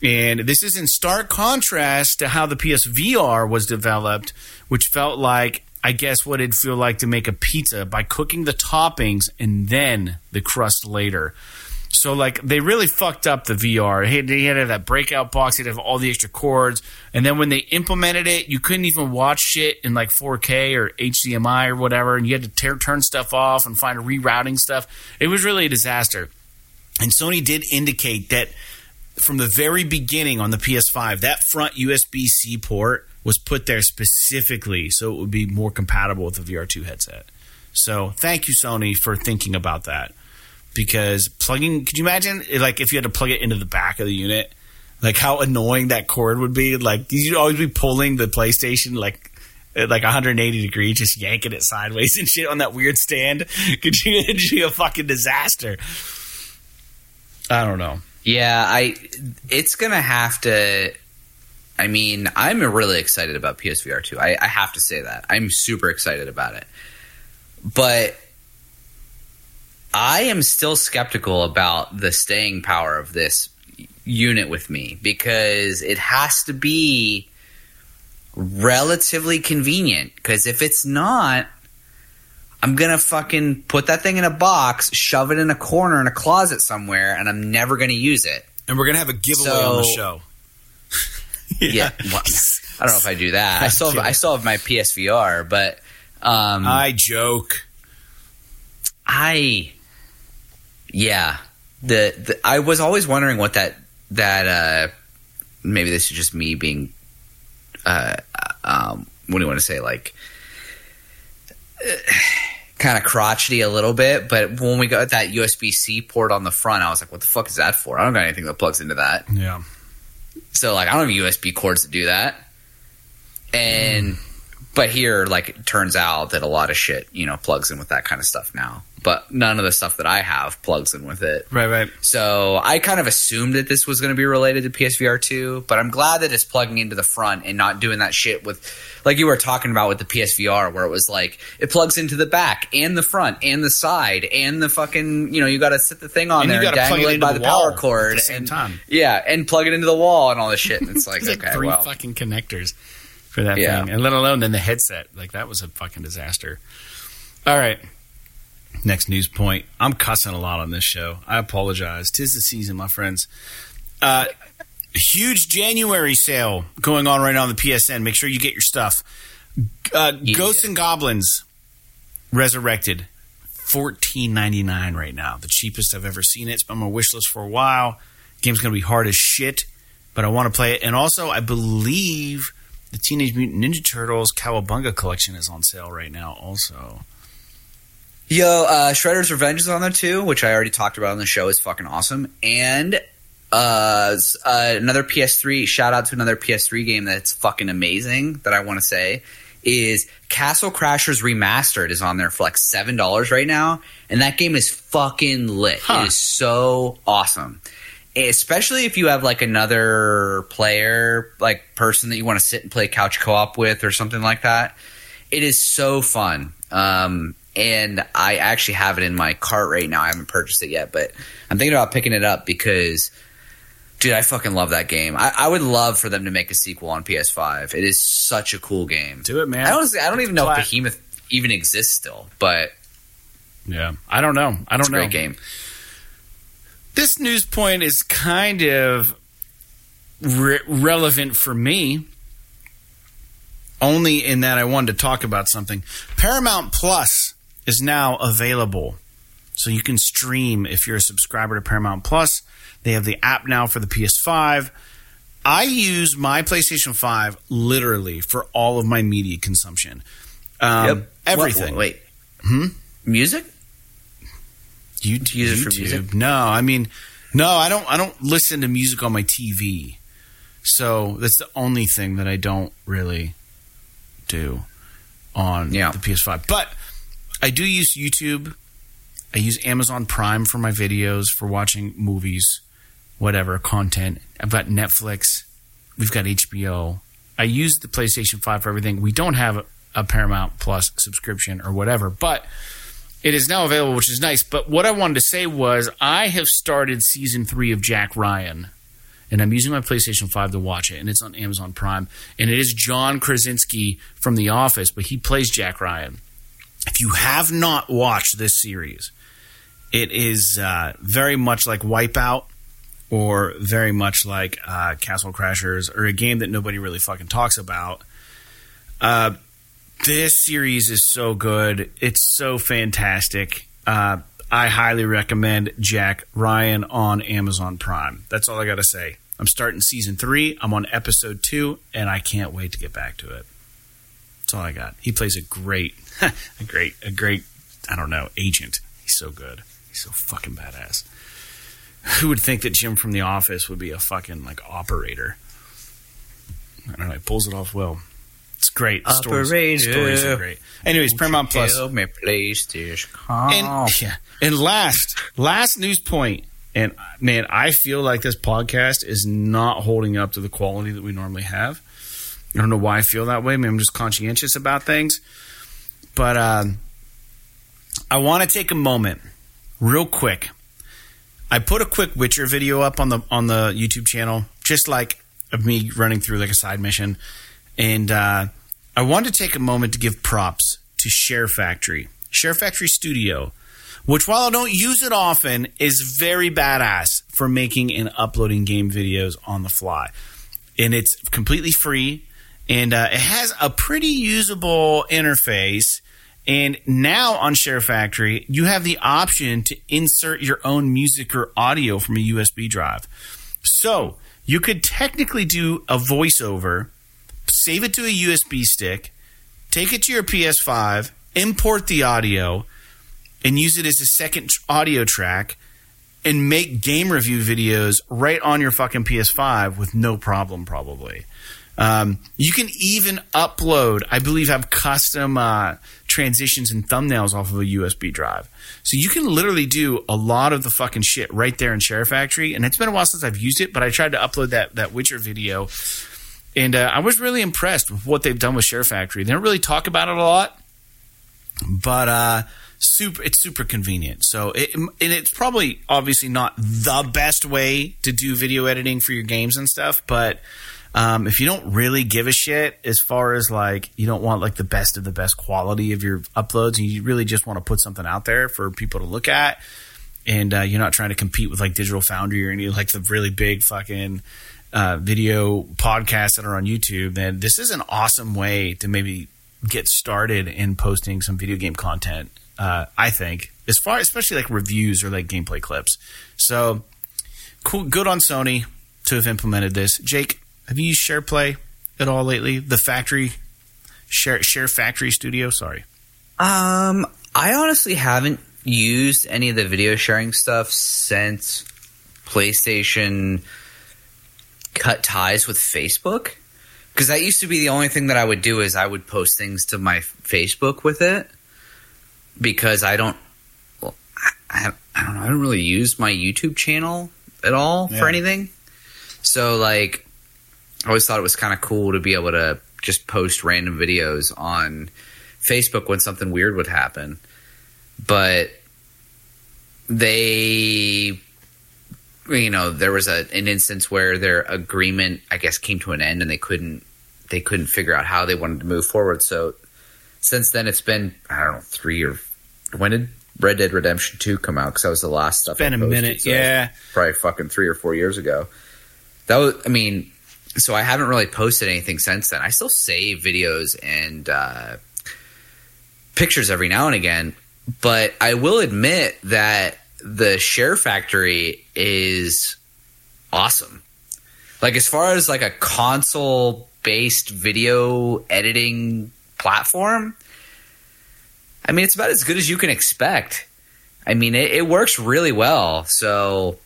And this is in stark contrast to how the PSVR was developed, which felt like, I guess, what it'd feel like to make a pizza by cooking the toppings and then the crust later. So, like, they really fucked up the VR. He had, he had to have that breakout box, he'd have all the extra cords. And then when they implemented it, you couldn't even watch shit in like 4K or HDMI or whatever. And you had to tear, turn stuff off and find a rerouting stuff. It was really a disaster. And Sony did indicate that from the very beginning on the PS5, that front USB C port was put there specifically so it would be more compatible with the VR2 headset. So thank you, Sony, for thinking about that. Because plugging, could you imagine, like, if you had to plug it into the back of the unit, like how annoying that cord would be? Like, you'd always be pulling the PlayStation, like, like 180 degrees, just yanking it sideways and shit on that weird stand. Could you, it'd be a fucking disaster. I don't know. Yeah, I it's gonna have to. I mean, I'm really excited about PSVR 2. I, I have to say that I'm super excited about it, but I am still skeptical about the staying power of this unit with me because it has to be relatively convenient. Because if it's not, I'm gonna fucking put that thing in a box, shove it in a corner in a closet somewhere, and I'm never gonna use it. And we're gonna have a giveaway on the So- show. Yeah, well, I don't know if I do that. I still have, I still have my PSVR, but um, I joke. I yeah the, the I was always wondering what that that uh maybe this is just me being uh um what do you want to say like kind of crotchety a little bit but when we got that USB-C port on the front I was like what the fuck is that for I don't got anything that plugs into that Yeah. so like I don't have USB cords to do that. And but here like it turns out that a lot of shit, you know, plugs in with that kind of stuff now. But none of the stuff that I have plugs in with it. Right, right. So I kind of assumed that this was going to be related to PSVR 2, but I'm glad that it's plugging into the front and not doing that shit with like you were talking about with the PSVR where it was like it plugs into the back and the front and the side and the fucking, you know, you got to sit the thing on And you there and gotta plug dangle it by the the, power cord at the same and time. yeah, and plug it into the wall and all this shit. And it's like, There's like three well, fucking connectors for that Yeah. thing, and let alone then the headset. Like that was a fucking disaster. All right. Next news point. I'm cussing a lot on this show. I apologize. Tis the season, my friends. Uh, huge January sale going on right now on the PSN. Make sure you get your stuff. Uh, Yeah. Ghosts and Goblins Resurrected. fourteen ninety nine right now, the cheapest I've ever seen it. It's been on my wish list for a while. Game's gonna be hard as shit, but I want to play it. And also, I believe the Teenage Mutant Ninja Turtles Cowabunga collection is on sale right now. Also, Yo, uh, Shredder's Revenge is on there too, which I already talked about on the show. is fucking awesome. And uh, uh, another PS3 shout out to another PS3 game that's fucking amazing that I want to say is Castle Crashers Remastered is on there for like seven dollars right now, and that game is fucking lit. Huh. It is so awesome. Especially if you have like another player, like person that you want to sit and play couch co-op with or something like that. It is so fun. Um, and I actually have it in my cart right now. I haven't purchased it yet, but I'm thinking about picking it up because, dude, I fucking love that game. I, I would love for them to make a sequel on PS5. It is such a cool game. do it, man. I honestly, I don't even know if Behemoth even exists still, but yeah, I don't know. I don't a know. great game. this news point is kind of re- relevant for me only in that I wanted to talk about something. Paramount Plus is now available. So you can stream if you're a subscriber to Paramount Plus. They have the app now for the PS5. I use my PlayStation 5 literally for all of my media consumption. Um, Everything. Wait. Hmm? Music? You use it for YouTube. music? No, I mean, no, I don't. I don't listen to music on my TV. So that's the only thing that I don't really do on Yeah. the PS5. But I do use YouTube. I use Amazon Prime for my videos, for watching movies, whatever content. I've got Netflix. We've got HBO. I use the PlayStation 5 for everything. We don't have a, Paramount Plus subscription or whatever, but it is now available, which is nice. But what I wanted to say was I have started season three of Jack Ryan, and I'm using my PlayStation 5 to watch it, and it's on Amazon Prime. And it is John Krasinski from The Office, but he plays Jack Ryan. If you have not watched this series, it is uh, very much like Wipeout or very much like uh, Castle Crashers or a game that nobody really fucking talks about. Uh, this series is so good. It's so fantastic. Uh, I highly recommend Jack Ryan on Amazon Prime. That's all I got to say. I'm starting season three. I'm on episode two, and I can't wait to get back to it. That's all I got. He plays a great, a great, a great, I don't know, agent. He's so good. He's so fucking badass. Who would think that Jim from The Office would be a fucking like operator? I don't know. He pulls it off well. It's great. The Stories, Operator. stories are great. Anyways, Paramount Plus. Me, PlayStation. And, yeah. and last, last news point. and man, I feel like this podcast is not holding up to the quality that we normally have. I don't know why I feel that way. Maybe I'm just conscientious about things. But um, I want to take a moment, real quick. I put a quick Witcher video up on the on the YouTube channel, just like of me running through like a side mission, and uh, I want to take a moment to give props to Share Factory, Share Factory Studio, which while I don't use it often, is very badass for making and uploading game videos on the fly, and it's completely free, and uh, it has a pretty usable interface. And now on Share Factory, you have the option to insert your own music or audio from a USB drive. So you could technically do a voiceover, save it to a USB stick, take it to your PS5, import the audio, and use it as a second audio track, and make game review videos right on your fucking PS5 with no problem, probably. Um, you can even upload, I believe, have custom uh, transitions and thumbnails off of a USB drive. So you can literally do a lot of the fucking shit right there in Share Factory. And it's been a while since I've used it, but I tried to upload that that Witcher video, and uh, I was really impressed with what they've done with Share Factory. They don't really talk about it a lot, but uh, super, it's super convenient. So it, and it's probably obviously not the best way to do video editing for your games and stuff, but um, if you don't really give a shit as far as like you don't want like the best of the best quality of your uploads and you really just want to put something out there for people to look at and uh, you're not trying to compete with like digital foundry or any like the really big fucking uh, video podcasts that are on youtube then this is an awesome way to maybe get started in posting some video game content uh, i think as far, especially like reviews or like gameplay clips. So cool, good on Sony to have implemented this. Jake, have you used SharePlay at all lately? The factory share share factory studio. Sorry. Um, I honestly haven't used any of the video sharing stuff since PlayStation cut ties with Facebook. Because that used to be the only thing that I would do is I would post things to my Facebook with it. Because I don't, well, I, I don't know, I don't really use my YouTube channel at all Yeah. for anything. So like, I always thought it was kind of cool to be able to just post random videos on Facebook when something weird would happen. But they you know, there was a, an instance where their agreement I guess came to an end and they couldn't they couldn't figure out how they wanted to move forward. So since then it's been I don't know, 3 or when did Red Dead Redemption 2 come out cuz that was the last stuff Been I a posted, a minute, so yeah. probably fucking 3 or 4 years ago. That was I mean so I haven't really posted anything since then. I still save videos and uh, pictures every now and again, but I will admit that the Share Factory is awesome. Like as far as like a console based video editing platform, I mean it's about as good as you can expect. I mean it, it works really well. So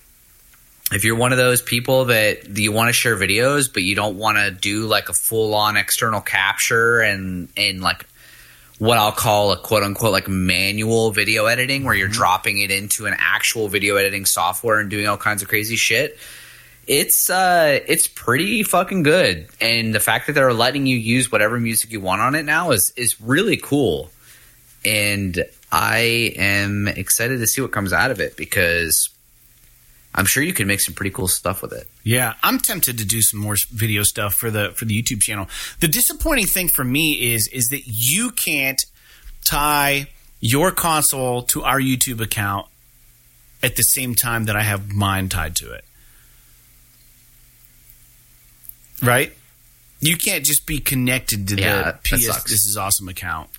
if you're one of those people that you want to share videos but you don't want to do like a full on external capture and and like what I'll call a quote unquote like manual video editing where you're dropping it into an actual video editing software and doing all kinds of crazy shit. It's uh it's pretty fucking good. And the fact that they're letting you use whatever music you want on it now is is really cool. And I am excited to see what comes out of it because I'm sure you can make some pretty cool stuff with it. Yeah, I'm tempted to do some more video stuff for the for the YouTube channel. The disappointing thing for me is is that you can't tie your console to our YouTube account at the same time that I have mine tied to it. Right? You can't just be connected to Yeah, the that PS. This is awesome account.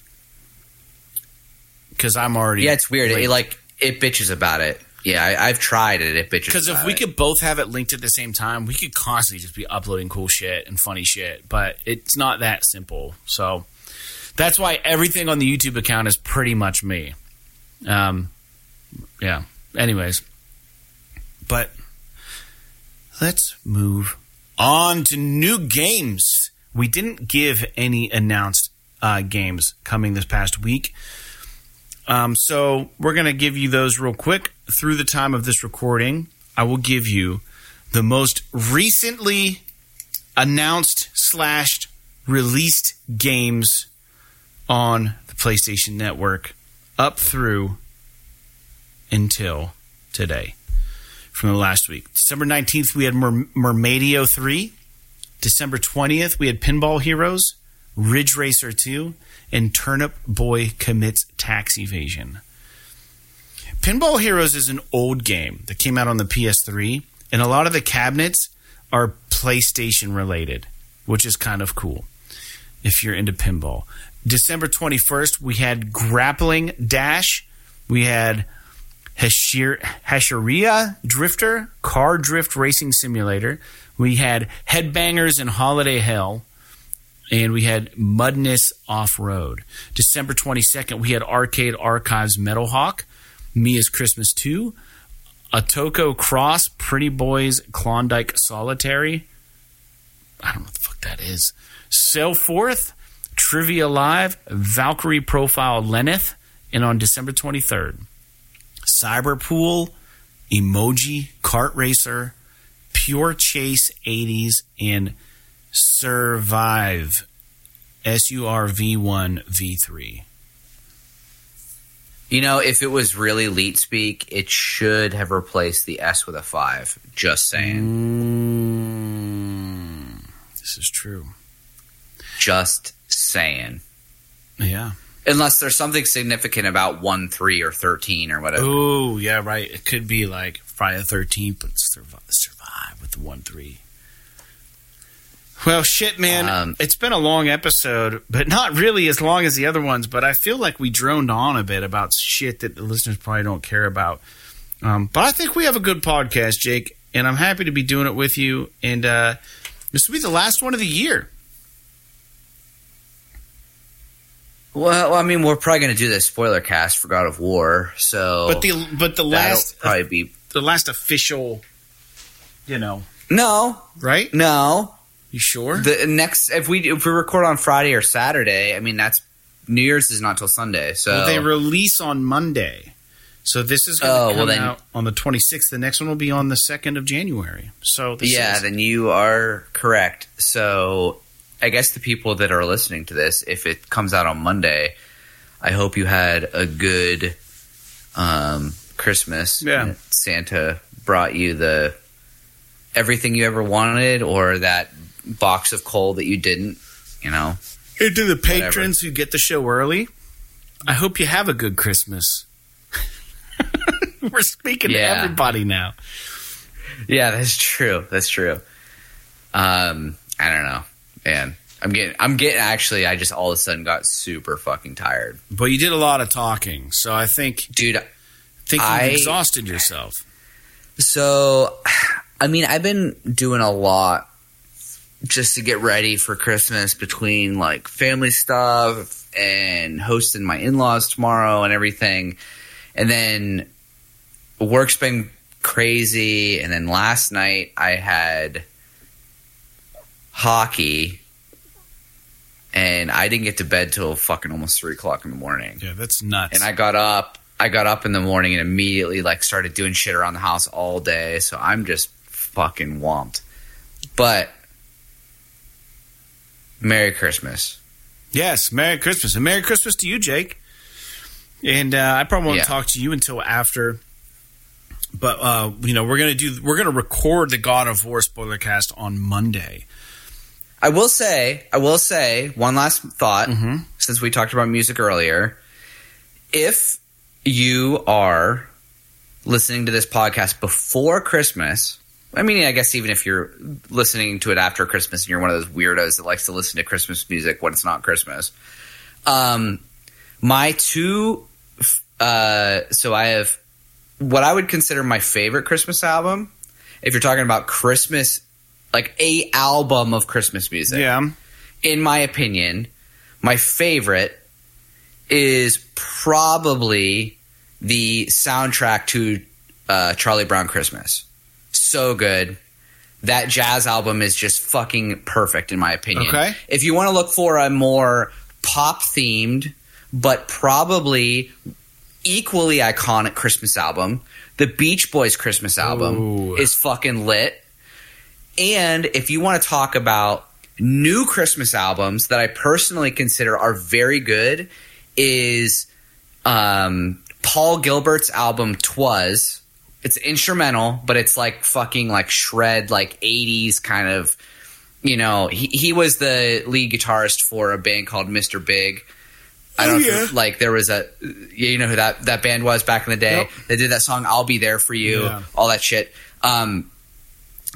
Cuz I'm already Yeah, it's weird. late. It like it bitches about it. Yeah, I, I've tried it. It bitches Because if we it. could both have it linked at the same time, we could constantly just be uploading cool shit and funny shit. But it's not that simple. So that's why everything on the YouTube account is pretty much me. Um, yeah. Anyways, but let's move on to new games. We didn't give any announced uh, games coming this past week. Um, so we're going to give you those real quick. Through the time of this recording, I will give you the most recently announced slashed released games on the PlayStation Network up through until today from the last week. December 19th, we had Mer- Mermaidio 3. December 20th, we had Pinball Heroes, Ridge Racer 2, and Turnip Boy Commits Tax Evasion. Pinball Heroes is an old game that came out on the PS3, and a lot of the cabinets are PlayStation related, which is kind of cool if you're into pinball. December 21st, we had Grappling Dash, we had Hashir- Drifter, Car Drift Racing Simulator, we had Headbangers in Holiday Hell, and we had Mudness Off Road. December 22nd, we had Arcade Archives Metal Hawk, Mia's Christmas 2, Atoko Cross, Pretty Boys Klondike Solitaire. I don't know what the fuck that is. Sail Forth, Trivia Live, Valkyrie Profile Lenneth, and on December 23rd, Cyberpool, Emoji, Kart Racer, Pure Chase 80s, and Survive S U R V 1 V3. You know, if it was really leet speak, it should have replaced the S with a five. Just saying. Mm, this is true. Just saying. Yeah. Unless there's something significant about one, three, or thirteen or whatever. Oh, yeah, right. It could be like Friday the 13th, but survive, survive with the 1 3. Well, shit, man. Um, it's been a long episode, but not really as long as the other ones. But I feel like we droned on a bit about shit that the listeners probably don't care about. Um, but I think we have a good podcast, Jake, and I'm happy to be doing it with you. And uh, this will be the last one of the year. Well, I mean, we're probably going to do this spoiler cast for God of War, so But the but the last probably be the last official, you know, no, right? no. You sure? The next if we if we record on Friday or Saturday, I mean that's New Year's is not till Sunday, so Well, they release on Monday. So this is going to Oh, come well then- out on the 26th. The next one will be on the 2nd of January. So this yeah, is- then you are correct. So I guess the people that are listening to this, if it comes out on Monday, I hope you had a good um, Christmas. Yeah. Santa brought you the everything you ever wanted, or that box of coal that you didn't. You know, And to the patrons who get the show early, I hope you have a good Christmas. We're speaking Yeah. to everybody now. Yeah, that's true. That's true. Um, I don't know, man. I'm getting. I'm getting. Actually, I just all of a sudden got super fucking tired, But you did a lot of talking, so I think dude. think you've I- exhausted yourself. So, I mean, I've been doing a lot just to get ready for Christmas between like family stuff and hosting my in laws tomorrow and everything. And then work's been crazy. And then last night I had hockey and I didn't get to bed till fucking almost three o'clock in the morning. Yeah, that's nuts. And I got up. I got up in the morning and immediately like started doing shit around the house all day. So I'm just fucking whomped. But Merry Christmas. Yes, Merry Christmas. And Merry Christmas to you, Jake. And uh, I probably won't Yeah. talk to you until after. But uh, you know, we're gonna do we're gonna record the God of War spoiler cast on Monday. I will say, I will say one last thought Mhm. since we talked about music earlier. If you are listening to this podcast before Christmas, I mean, I guess even if you're listening to it after Christmas and you're one of those weirdos that likes to listen to Christmas music when it's not Christmas, um, my two, uh, so I have what I would consider my favorite Christmas album. If you're talking about Christmas, like a album of Christmas music, Yeah, in my opinion, my favorite is probably the soundtrack to uh, Charlie Brown Christmas. So good. That jazz album is just fucking perfect, in my opinion. Okay. If you want to look for a more pop themed, but probably equally iconic Christmas album, the Beach Boys Christmas album Ooh. is fucking lit. And if you want to talk about new Christmas albums that I personally consider are very good, is um, Paul Gilbert's album "Twas." It's instrumental, but it's like fucking like shred, like '80s kind of. You know, he he was the lead guitarist for a band called Mr. Big. I don't Oh, know, if like there was a, you know who that that band was back in the day. Yep. They did that song "I'll Be There for You," Yeah. all that shit. Um,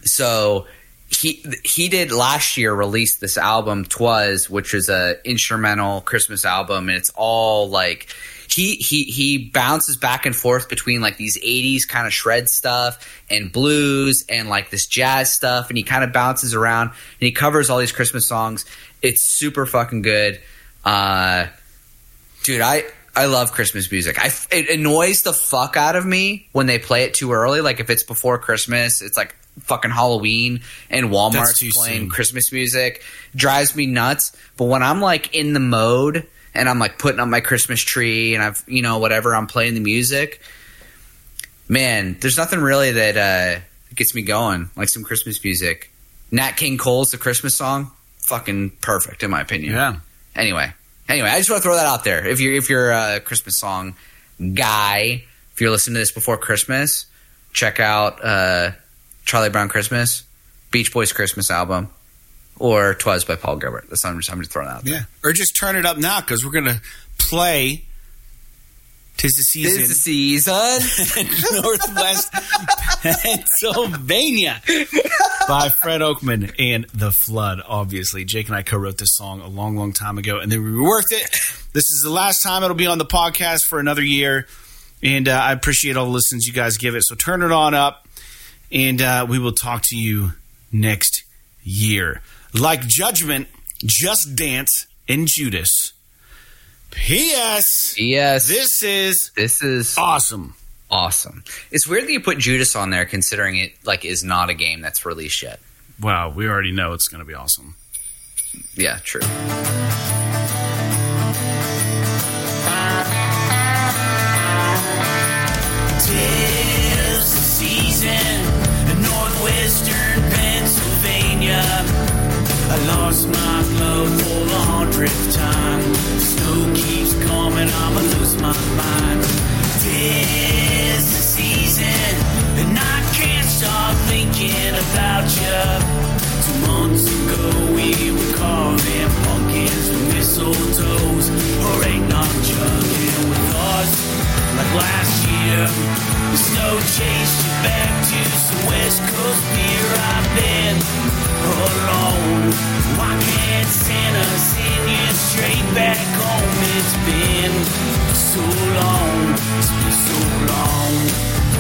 so he he did last year release this album "Twas," which is a instrumental Christmas album, and it's all like he he he bounces back and forth between like these '80s kind of shred stuff and blues and like this jazz stuff, and he kind of bounces around and he covers all these Christmas songs. It's super fucking good. Uh, dude, I I love Christmas music. I it annoys the fuck out of me when they play it too early. Like if it's before Christmas, it's like fucking Halloween and Walmart's playing soon. Christmas music. Drives me nuts. But when I'm like in the mode and I'm like putting up my Christmas tree and I've you know whatever I'm playing the music, man, there's nothing really that uh, gets me going like some Christmas music. Nat King Cole's the Christmas song, fucking perfect in my opinion yeah. anyway anyway i just want to throw that out there if you're if you're a christmas song guy if you're listening to this before christmas check out uh, charlie brown christmas beach boys christmas album or twas by paul gilbert that's i'm just, I'm just throwing out there Yeah. Or just turn it up now because we're gonna play "Tis the Season" Tis the season Northwest Pennsylvania. by Fred Oakman and The Flood, obviously. Jake and I co wrote this song a long, long time ago, and then we reworked it. This is the last time it'll be on the podcast for another year. And uh, I appreciate all the listens you guys give it. So turn it on up, and uh, we will talk to you next year. Like Judgment, Just Dance, and Judas. P.S. Yes. This is this is awesome. awesome. It's weird that you put Judas on there, considering it like is not a game that's released yet. Wow, we already know it's going to be awesome. Yeah, true. I lost my glove for the hundredth time. Snow keeps coming, I'ma lose my mind. Tis the season, and I can't stop thinking about you. Two months ago, we were carving pumpkins with mistletoes, or eggnog chugging with us like last year. The snow chased you back to some West Coast beer. I've been alone. Why can't Santa send you straight back home? It's been so long. It's been so long.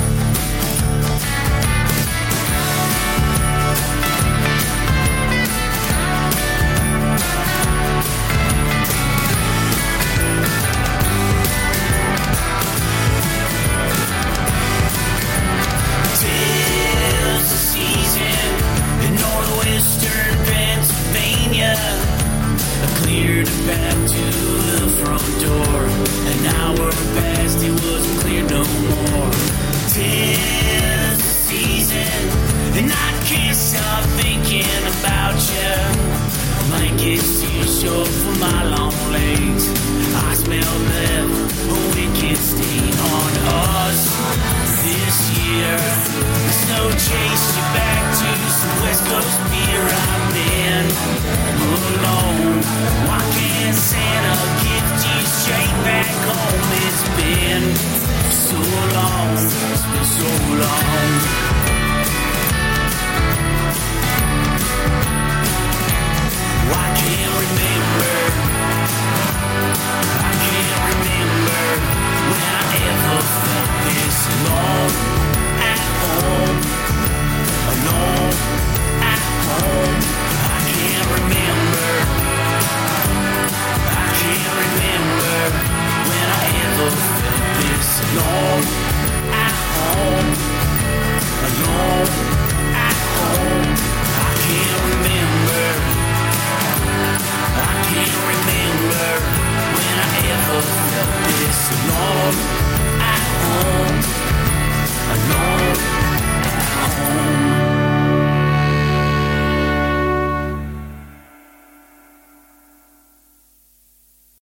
Pennsylvania. I cleared a path to the front door. An hour passed, it wasn't clear no more. Tis the season, and I can't stop thinking about you. Blankets too short for my long legs. I smell left a wicked stain on us this year. The snow chased you back to some West Coast beer. I've been alone. Why can't Santa gift you straight back home? It's been so long. It's been so long. Alone at home. I can't remember can't remember when I ever felt this alone at home, alone at home.